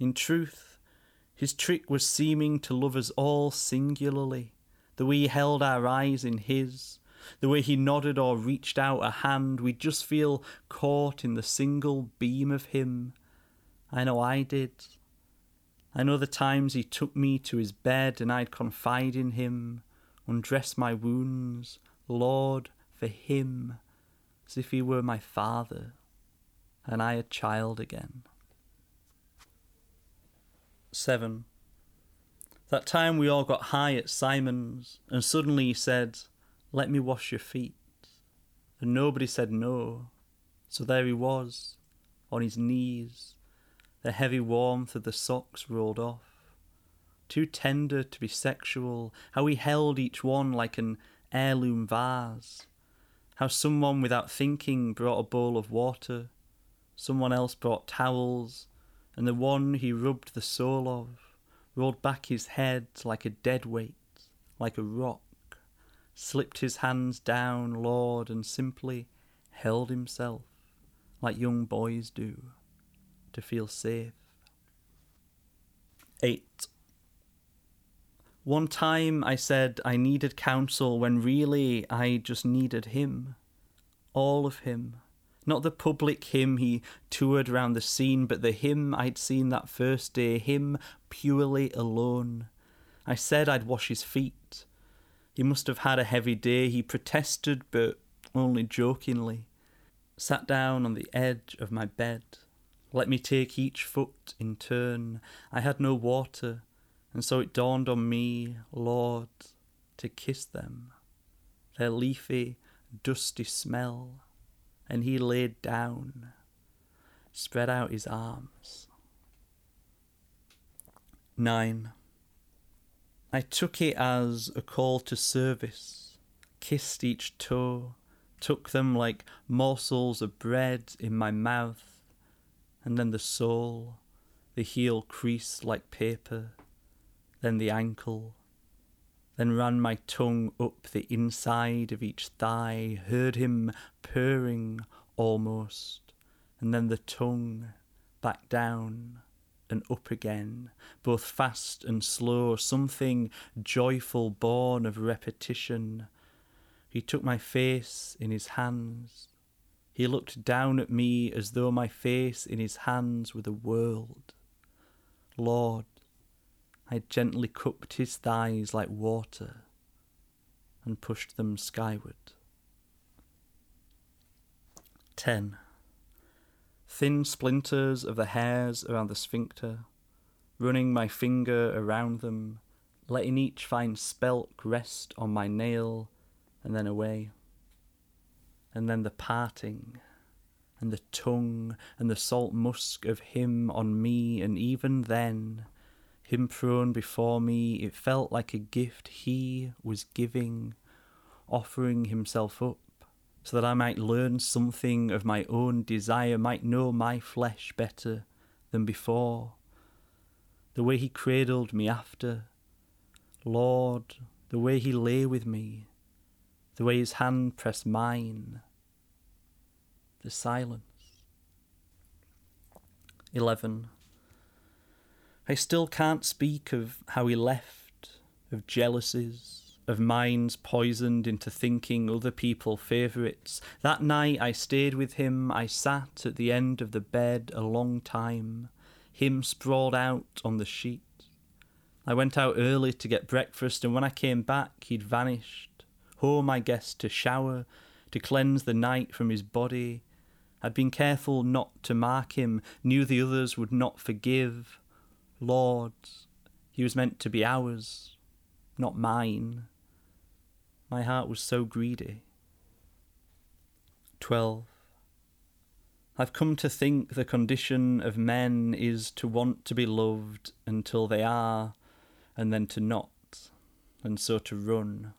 In truth, his trick was seeming to love us all singularly, way he held our eyes in his, the way he nodded or reached out a hand, we'd just feel caught in the single beam of him. I know I did. I know the times he took me to his bed and I'd confide in him, undress my wounds, Lord, for him, as if he were my father, and I a child again. 7. That time we all got high at Simon's, and suddenly he said, Let me wash your feet. And nobody said no. So there he was, on his knees, the heavy warmth of the socks rolled off. Too tender to be sexual, how he held each one like an heirloom vase. How someone without thinking brought a bowl of water, someone else brought towels, and the one he rubbed the sole of rolled back his head like a dead weight, like a rock, slipped his hands down, Lord, and simply held himself like young boys do to feel safe. 8. One time I said I needed counsel when really I just needed him. All of him. Not the public him he toured round the scene, but the him I'd seen that first day, him purely alone. I said I'd wash his feet. He must have had a heavy day, he protested, but only jokingly. Sat down on the edge of my bed. Let me take each foot in turn. I had no water. And so it dawned on me, Lord, to kiss them, their leafy, dusty smell. And he laid down, spread out his arms. 9. I took it as a call to service, kissed each toe, took them like morsels of bread in my mouth, and then the sole, the heel creased like paper. Then the ankle, then ran my tongue up the inside of each thigh, heard him purring almost, and then the tongue back down and up again, both fast and slow, something joyful born of repetition. He took my face in his hands. He looked down at me as though my face in his hands were the world. Lord, I gently cupped his thighs like water and pushed them skyward. 10. Thin splinters of the hairs around the sphincter, running my finger around them, letting each fine spelk rest on my nail, and then away. And then the parting, and the tongue, and the salt musk of him on me, and even then, him prone before me, it felt like a gift he was giving, offering himself up, so that I might learn something of my own desire, might know my flesh better than before. The way he cradled me after, Lord, the way he lay with me, the way his hand pressed mine, the silence. 11. I still can't speak of how he left, of jealousies, of minds poisoned into thinking other people favourites. That night I stayed with him, I sat at the end of the bed a long time, him sprawled out on the sheet. I went out early to get breakfast, and when I came back, he'd vanished. Home, I guess, to shower, to cleanse the night from his body. I'd been careful not to mark him, knew the others would not forgive. Lord, he was meant to be ours, not mine. My heart was so greedy. 12. I've come to think the condition of men is to want to be loved until they are, and then to not, and so to run.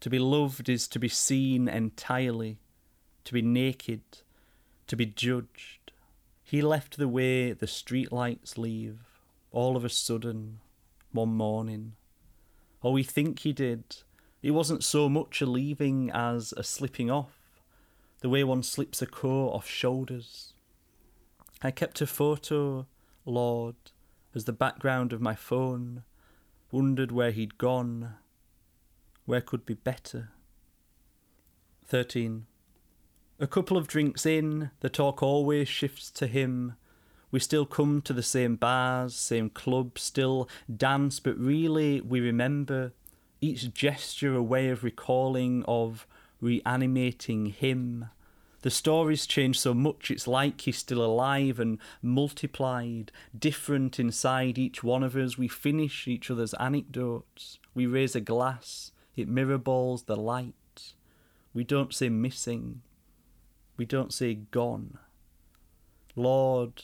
To be loved is to be seen entirely, to be naked, to be judged. He left the way the streetlights leave, all of a sudden, one morning. Or we think he did. It wasn't so much a leaving as a slipping off, the way one slips a coat off shoulders. I kept a photo, Lord, as the background of my phone, wondered where he'd gone, where could be better. 13. A couple of drinks in, the talk always shifts to him. We still come to the same bars, same clubs, still dance, but really we remember each gesture a way of recalling, of reanimating him. The stories change so much, it's like he's still alive and multiplied, different inside each one of us. We finish each other's anecdotes. We raise a glass, it mirror balls the light. We don't say missing, we don't say gone. Lord,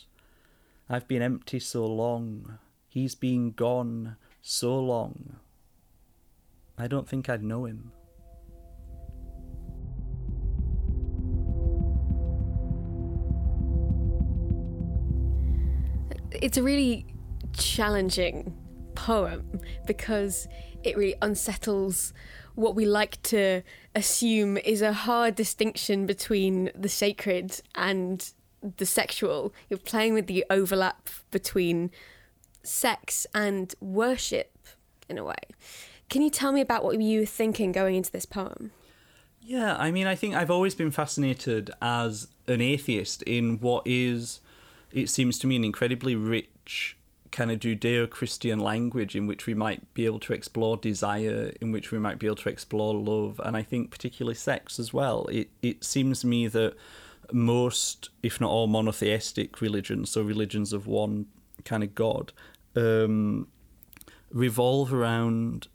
I've been empty so long, he's been gone so long. I don't think I'd know him. It's a really challenging poem because it really unsettles what we like to assume is a hard distinction between the sacred and the sexual. You're playing with the overlap between sex and worship in a way. Can you tell me about what you were thinking going into this poem? Yeah, I mean, I think I've always been fascinated as an atheist in what is, it seems to me, an incredibly rich kind of Judeo Christian language in which we might be able to explore desire, in which we might be able to explore love, and I think particularly sex as well. It, it seems to me that most, if not all, monotheistic religions, so religions of one kind of God, um, revolve around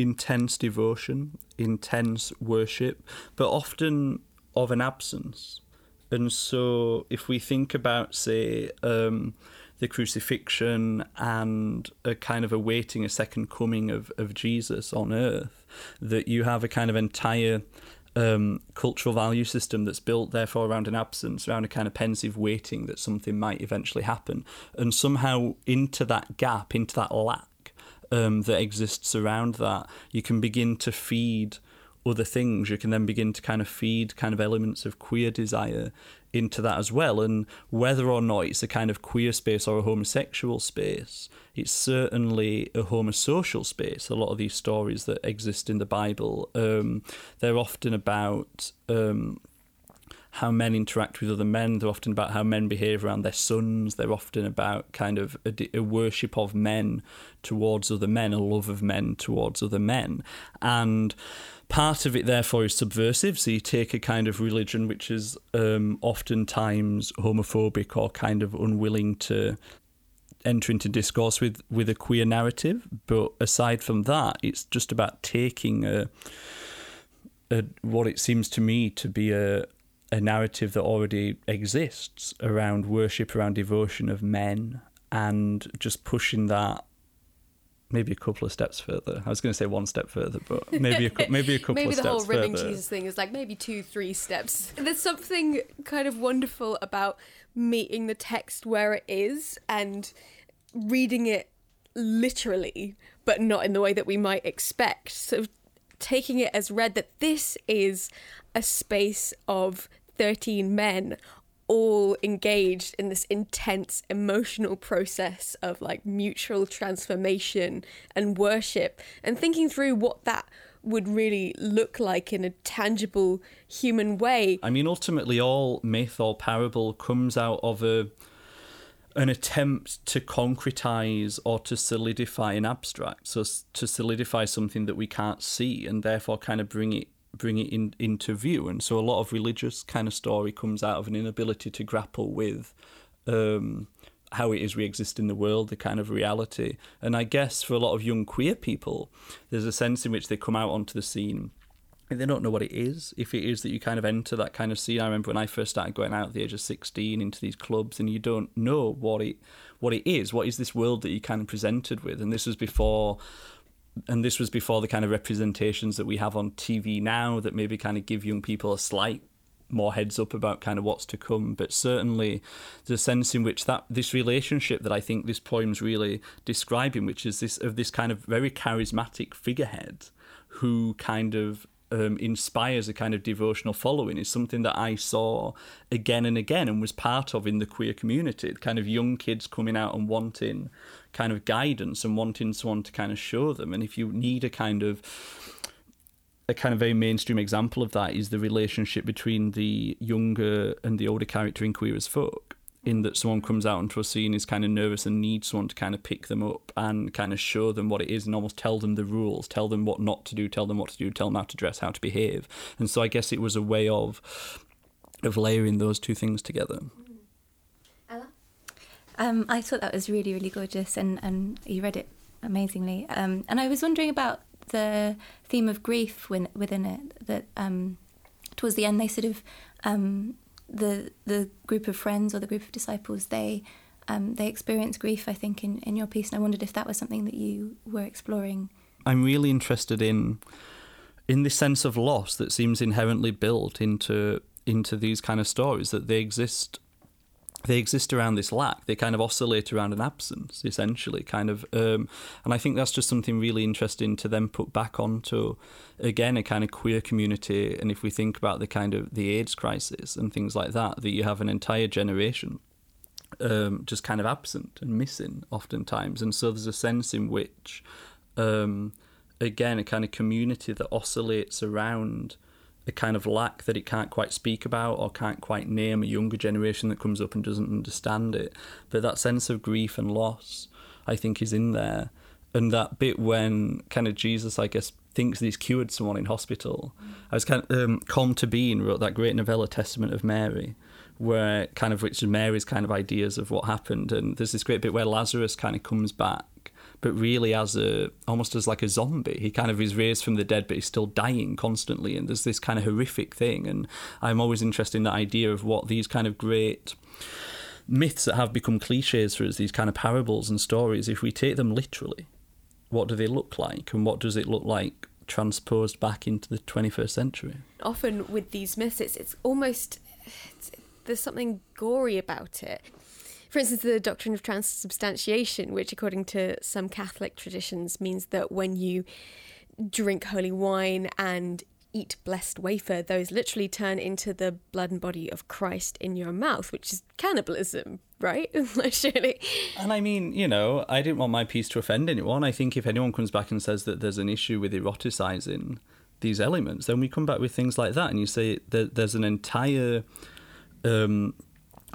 intense devotion, intense worship, but often of an absence. And so, if we think about, say, um, the crucifixion and a kind of awaiting a second coming of, of Jesus on earth, that you have a kind of entire um, cultural value system that's built, therefore, around an absence, around a kind of pensive waiting that something might eventually happen. And somehow, into that gap, into that lack, um, that exists around that, you can begin to feed other things. You can then begin to kind of feed kind of elements of queer desire into that as well. And whether or not it's a kind of queer space or a homosexual space, it's certainly a homosocial space. A lot of these stories that exist in the Bible, um, they're often about um, how men interact with other men. They're often about how men behave around their sons. They're often about kind of a, a, worship of men towards other men, a love of men towards other men. And part of it, therefore, is subversive. So you take a kind of religion which is um, oftentimes homophobic or kind of unwilling to enter into discourse with with a queer narrative. But aside from that, it's just about taking a, a what it seems to me to be a a narrative that already exists around worship, around devotion of men, and just pushing that maybe a couple of steps further. I was going to say one step further, but maybe a, [laughs] maybe a couple maybe of steps Maybe the whole ribbing further. Jesus thing is like maybe two, three steps. There's something kind of wonderful about meeting the text where it is and reading it literally, but not in the way that we might expect. So taking it as read that this is a space of 13 men all engaged in this intense emotional process of like mutual transformation and worship and thinking through what that would really look like in a tangible human way. I mean, ultimately, all myth or parable comes out of a an attempt to concretize or to solidify an abstract, so to solidify something that we can't see, and therefore kind of bring it bring it in, into view. And so a lot of religious kind of story comes out of an inability to grapple with um, how it is we exist in the world, the kind of reality. And I guess for a lot of young queer people, there's a sense in which they come out onto the scene and they don't know what it is. If it is that you kind of enter that kind of scene, I remember when I first started going out at the age of sixteen into these clubs, and you don't know what it what it is. What is this world that you kind of presented with? And this was before and this was before the kind of representations that we have on TV now that maybe kind of give young people a slight more heads up about kind of what's to come. But certainly the sense in which that this relationship that I think this poem's really describing which is this of this kind of very charismatic figurehead who kind of um, inspires a kind of devotional following is something that I saw again and again and was part of in the queer community. The Kind of young kids coming out and wanting kind of guidance and wanting someone to kind of show them. And if you need a kind of a kind of very mainstream example of that is the relationship between the younger and the older character in Queer as Folk in that someone comes out onto a scene is kind of nervous and needs someone to kind of pick them up and kind of show them what it is and almost tell them the rules, tell them what not to do, tell them what to do, tell them how to dress, how to behave. And so I guess it was a way of of layering those two things together. Ella? Um, I thought that was really, really gorgeous and, and you read it amazingly. Um, and I was wondering about the theme of grief when, within it, that um, towards the end they sort of um, the the group of friends or the group of disciples they um, they experience grief I think in, in your piece and I wondered if that was something that you were exploring. I'm really interested in in the sense of loss that seems inherently built into into these kind of stories that they exist they exist around this lack. They kind of oscillate around an absence, essentially, kind of. Um, and I think that's just something really interesting to then put back onto, again, a kind of queer community. And if we think about the kind of the AIDS crisis and things like that, that you have an entire generation um, just kind of absent and missing oftentimes. And so there's a sense in which, um, again, a kind of community that oscillates around a kind of lack that it can't quite speak about or can't quite name a younger generation that comes up and doesn't understand it. But that sense of grief and loss, I think, is in there. And that bit when kind of Jesus, I guess, thinks that he's cured someone in hospital. I was kind of, um, Colm Tóibín wrote that great novella, Testament of Mary, where kind of which is Mary's kind of ideas of what happened. And there's this great bit where Lazarus kind of comes back but really as a almost as like a zombie. He kind of is raised from the dead, but he's still dying constantly, and there's this kind of horrific thing. And I'm always interested in the idea of what these kind of great myths that have become cliches for us, these kind of parables and stories, if we take them literally, what do they look like, and what does it look like transposed back into the 21st century? Often with these myths, it's, it's almost it's, there's something gory about it for instance, the doctrine of transubstantiation, which, according to some Catholic traditions, means that when you drink holy wine and eat blessed wafer, those literally turn into the blood and body of Christ in your mouth, which is cannibalism, right? [laughs] Surely. And I mean, you know, I didn't want my piece to offend anyone. I think if anyone comes back and says that there's an issue with eroticizing these elements, then we come back with things like that, and you say that there's an entire um,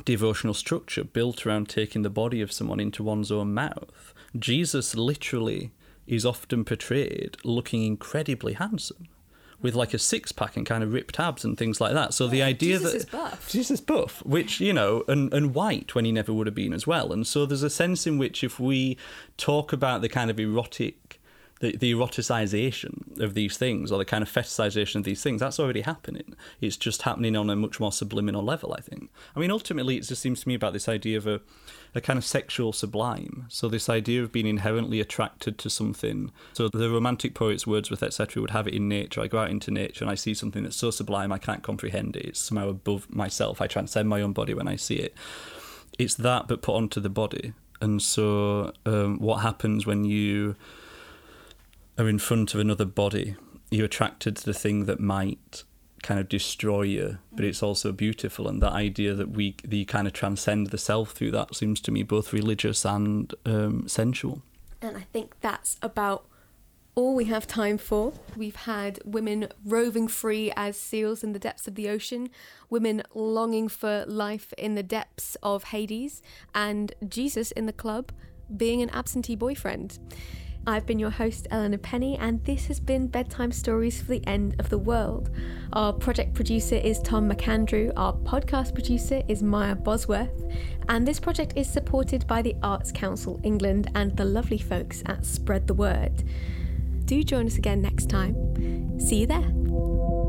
devotional structure built around taking the body of someone into one's own mouth. Jesus literally is often portrayed looking incredibly handsome. with like a six pack and kind of ripped abs and things like that. So the idea that Jesus that is buff. Jesus buff, which you know, and and white when he never would have been as well. And so there's a sense in which if we talk about the kind of erotic the, the eroticization of these things or the kind of fetishization of these things that's already happening. It's just happening on a much more subliminal level i think. I mean ultimately it just seems to me about this idea of a, a kind of sexual sublime. So this idea of being inherently attracted to something. So the romantic poets wordsworth etc would have it in nature. I go out into nature and i see something that's so sublime i can't comprehend it. It's somehow above myself. I transcend my own body when i see it. It's that but put onto the body. And so um, what happens when you are in front of another body, you're attracted to the thing that might kind of destroy you, but it's also beautiful. And that idea that we that you kind of transcend the self through that seems to me both religious and um, sensual. And I think that's about all we have time for. We've had women roving free as seals in the depths of the ocean, women longing for life in the depths of Hades, and Jesus in the club being an absentee boyfriend. I've been your host, Eleanor Penny, and this has been Bedtime Stories for the End of the World. Our project producer is Tom McAndrew, our podcast producer is Maya Bosworth, and this project is supported by the Arts Council England and the lovely folks at Spread the Word. Do join us again next time. See you there.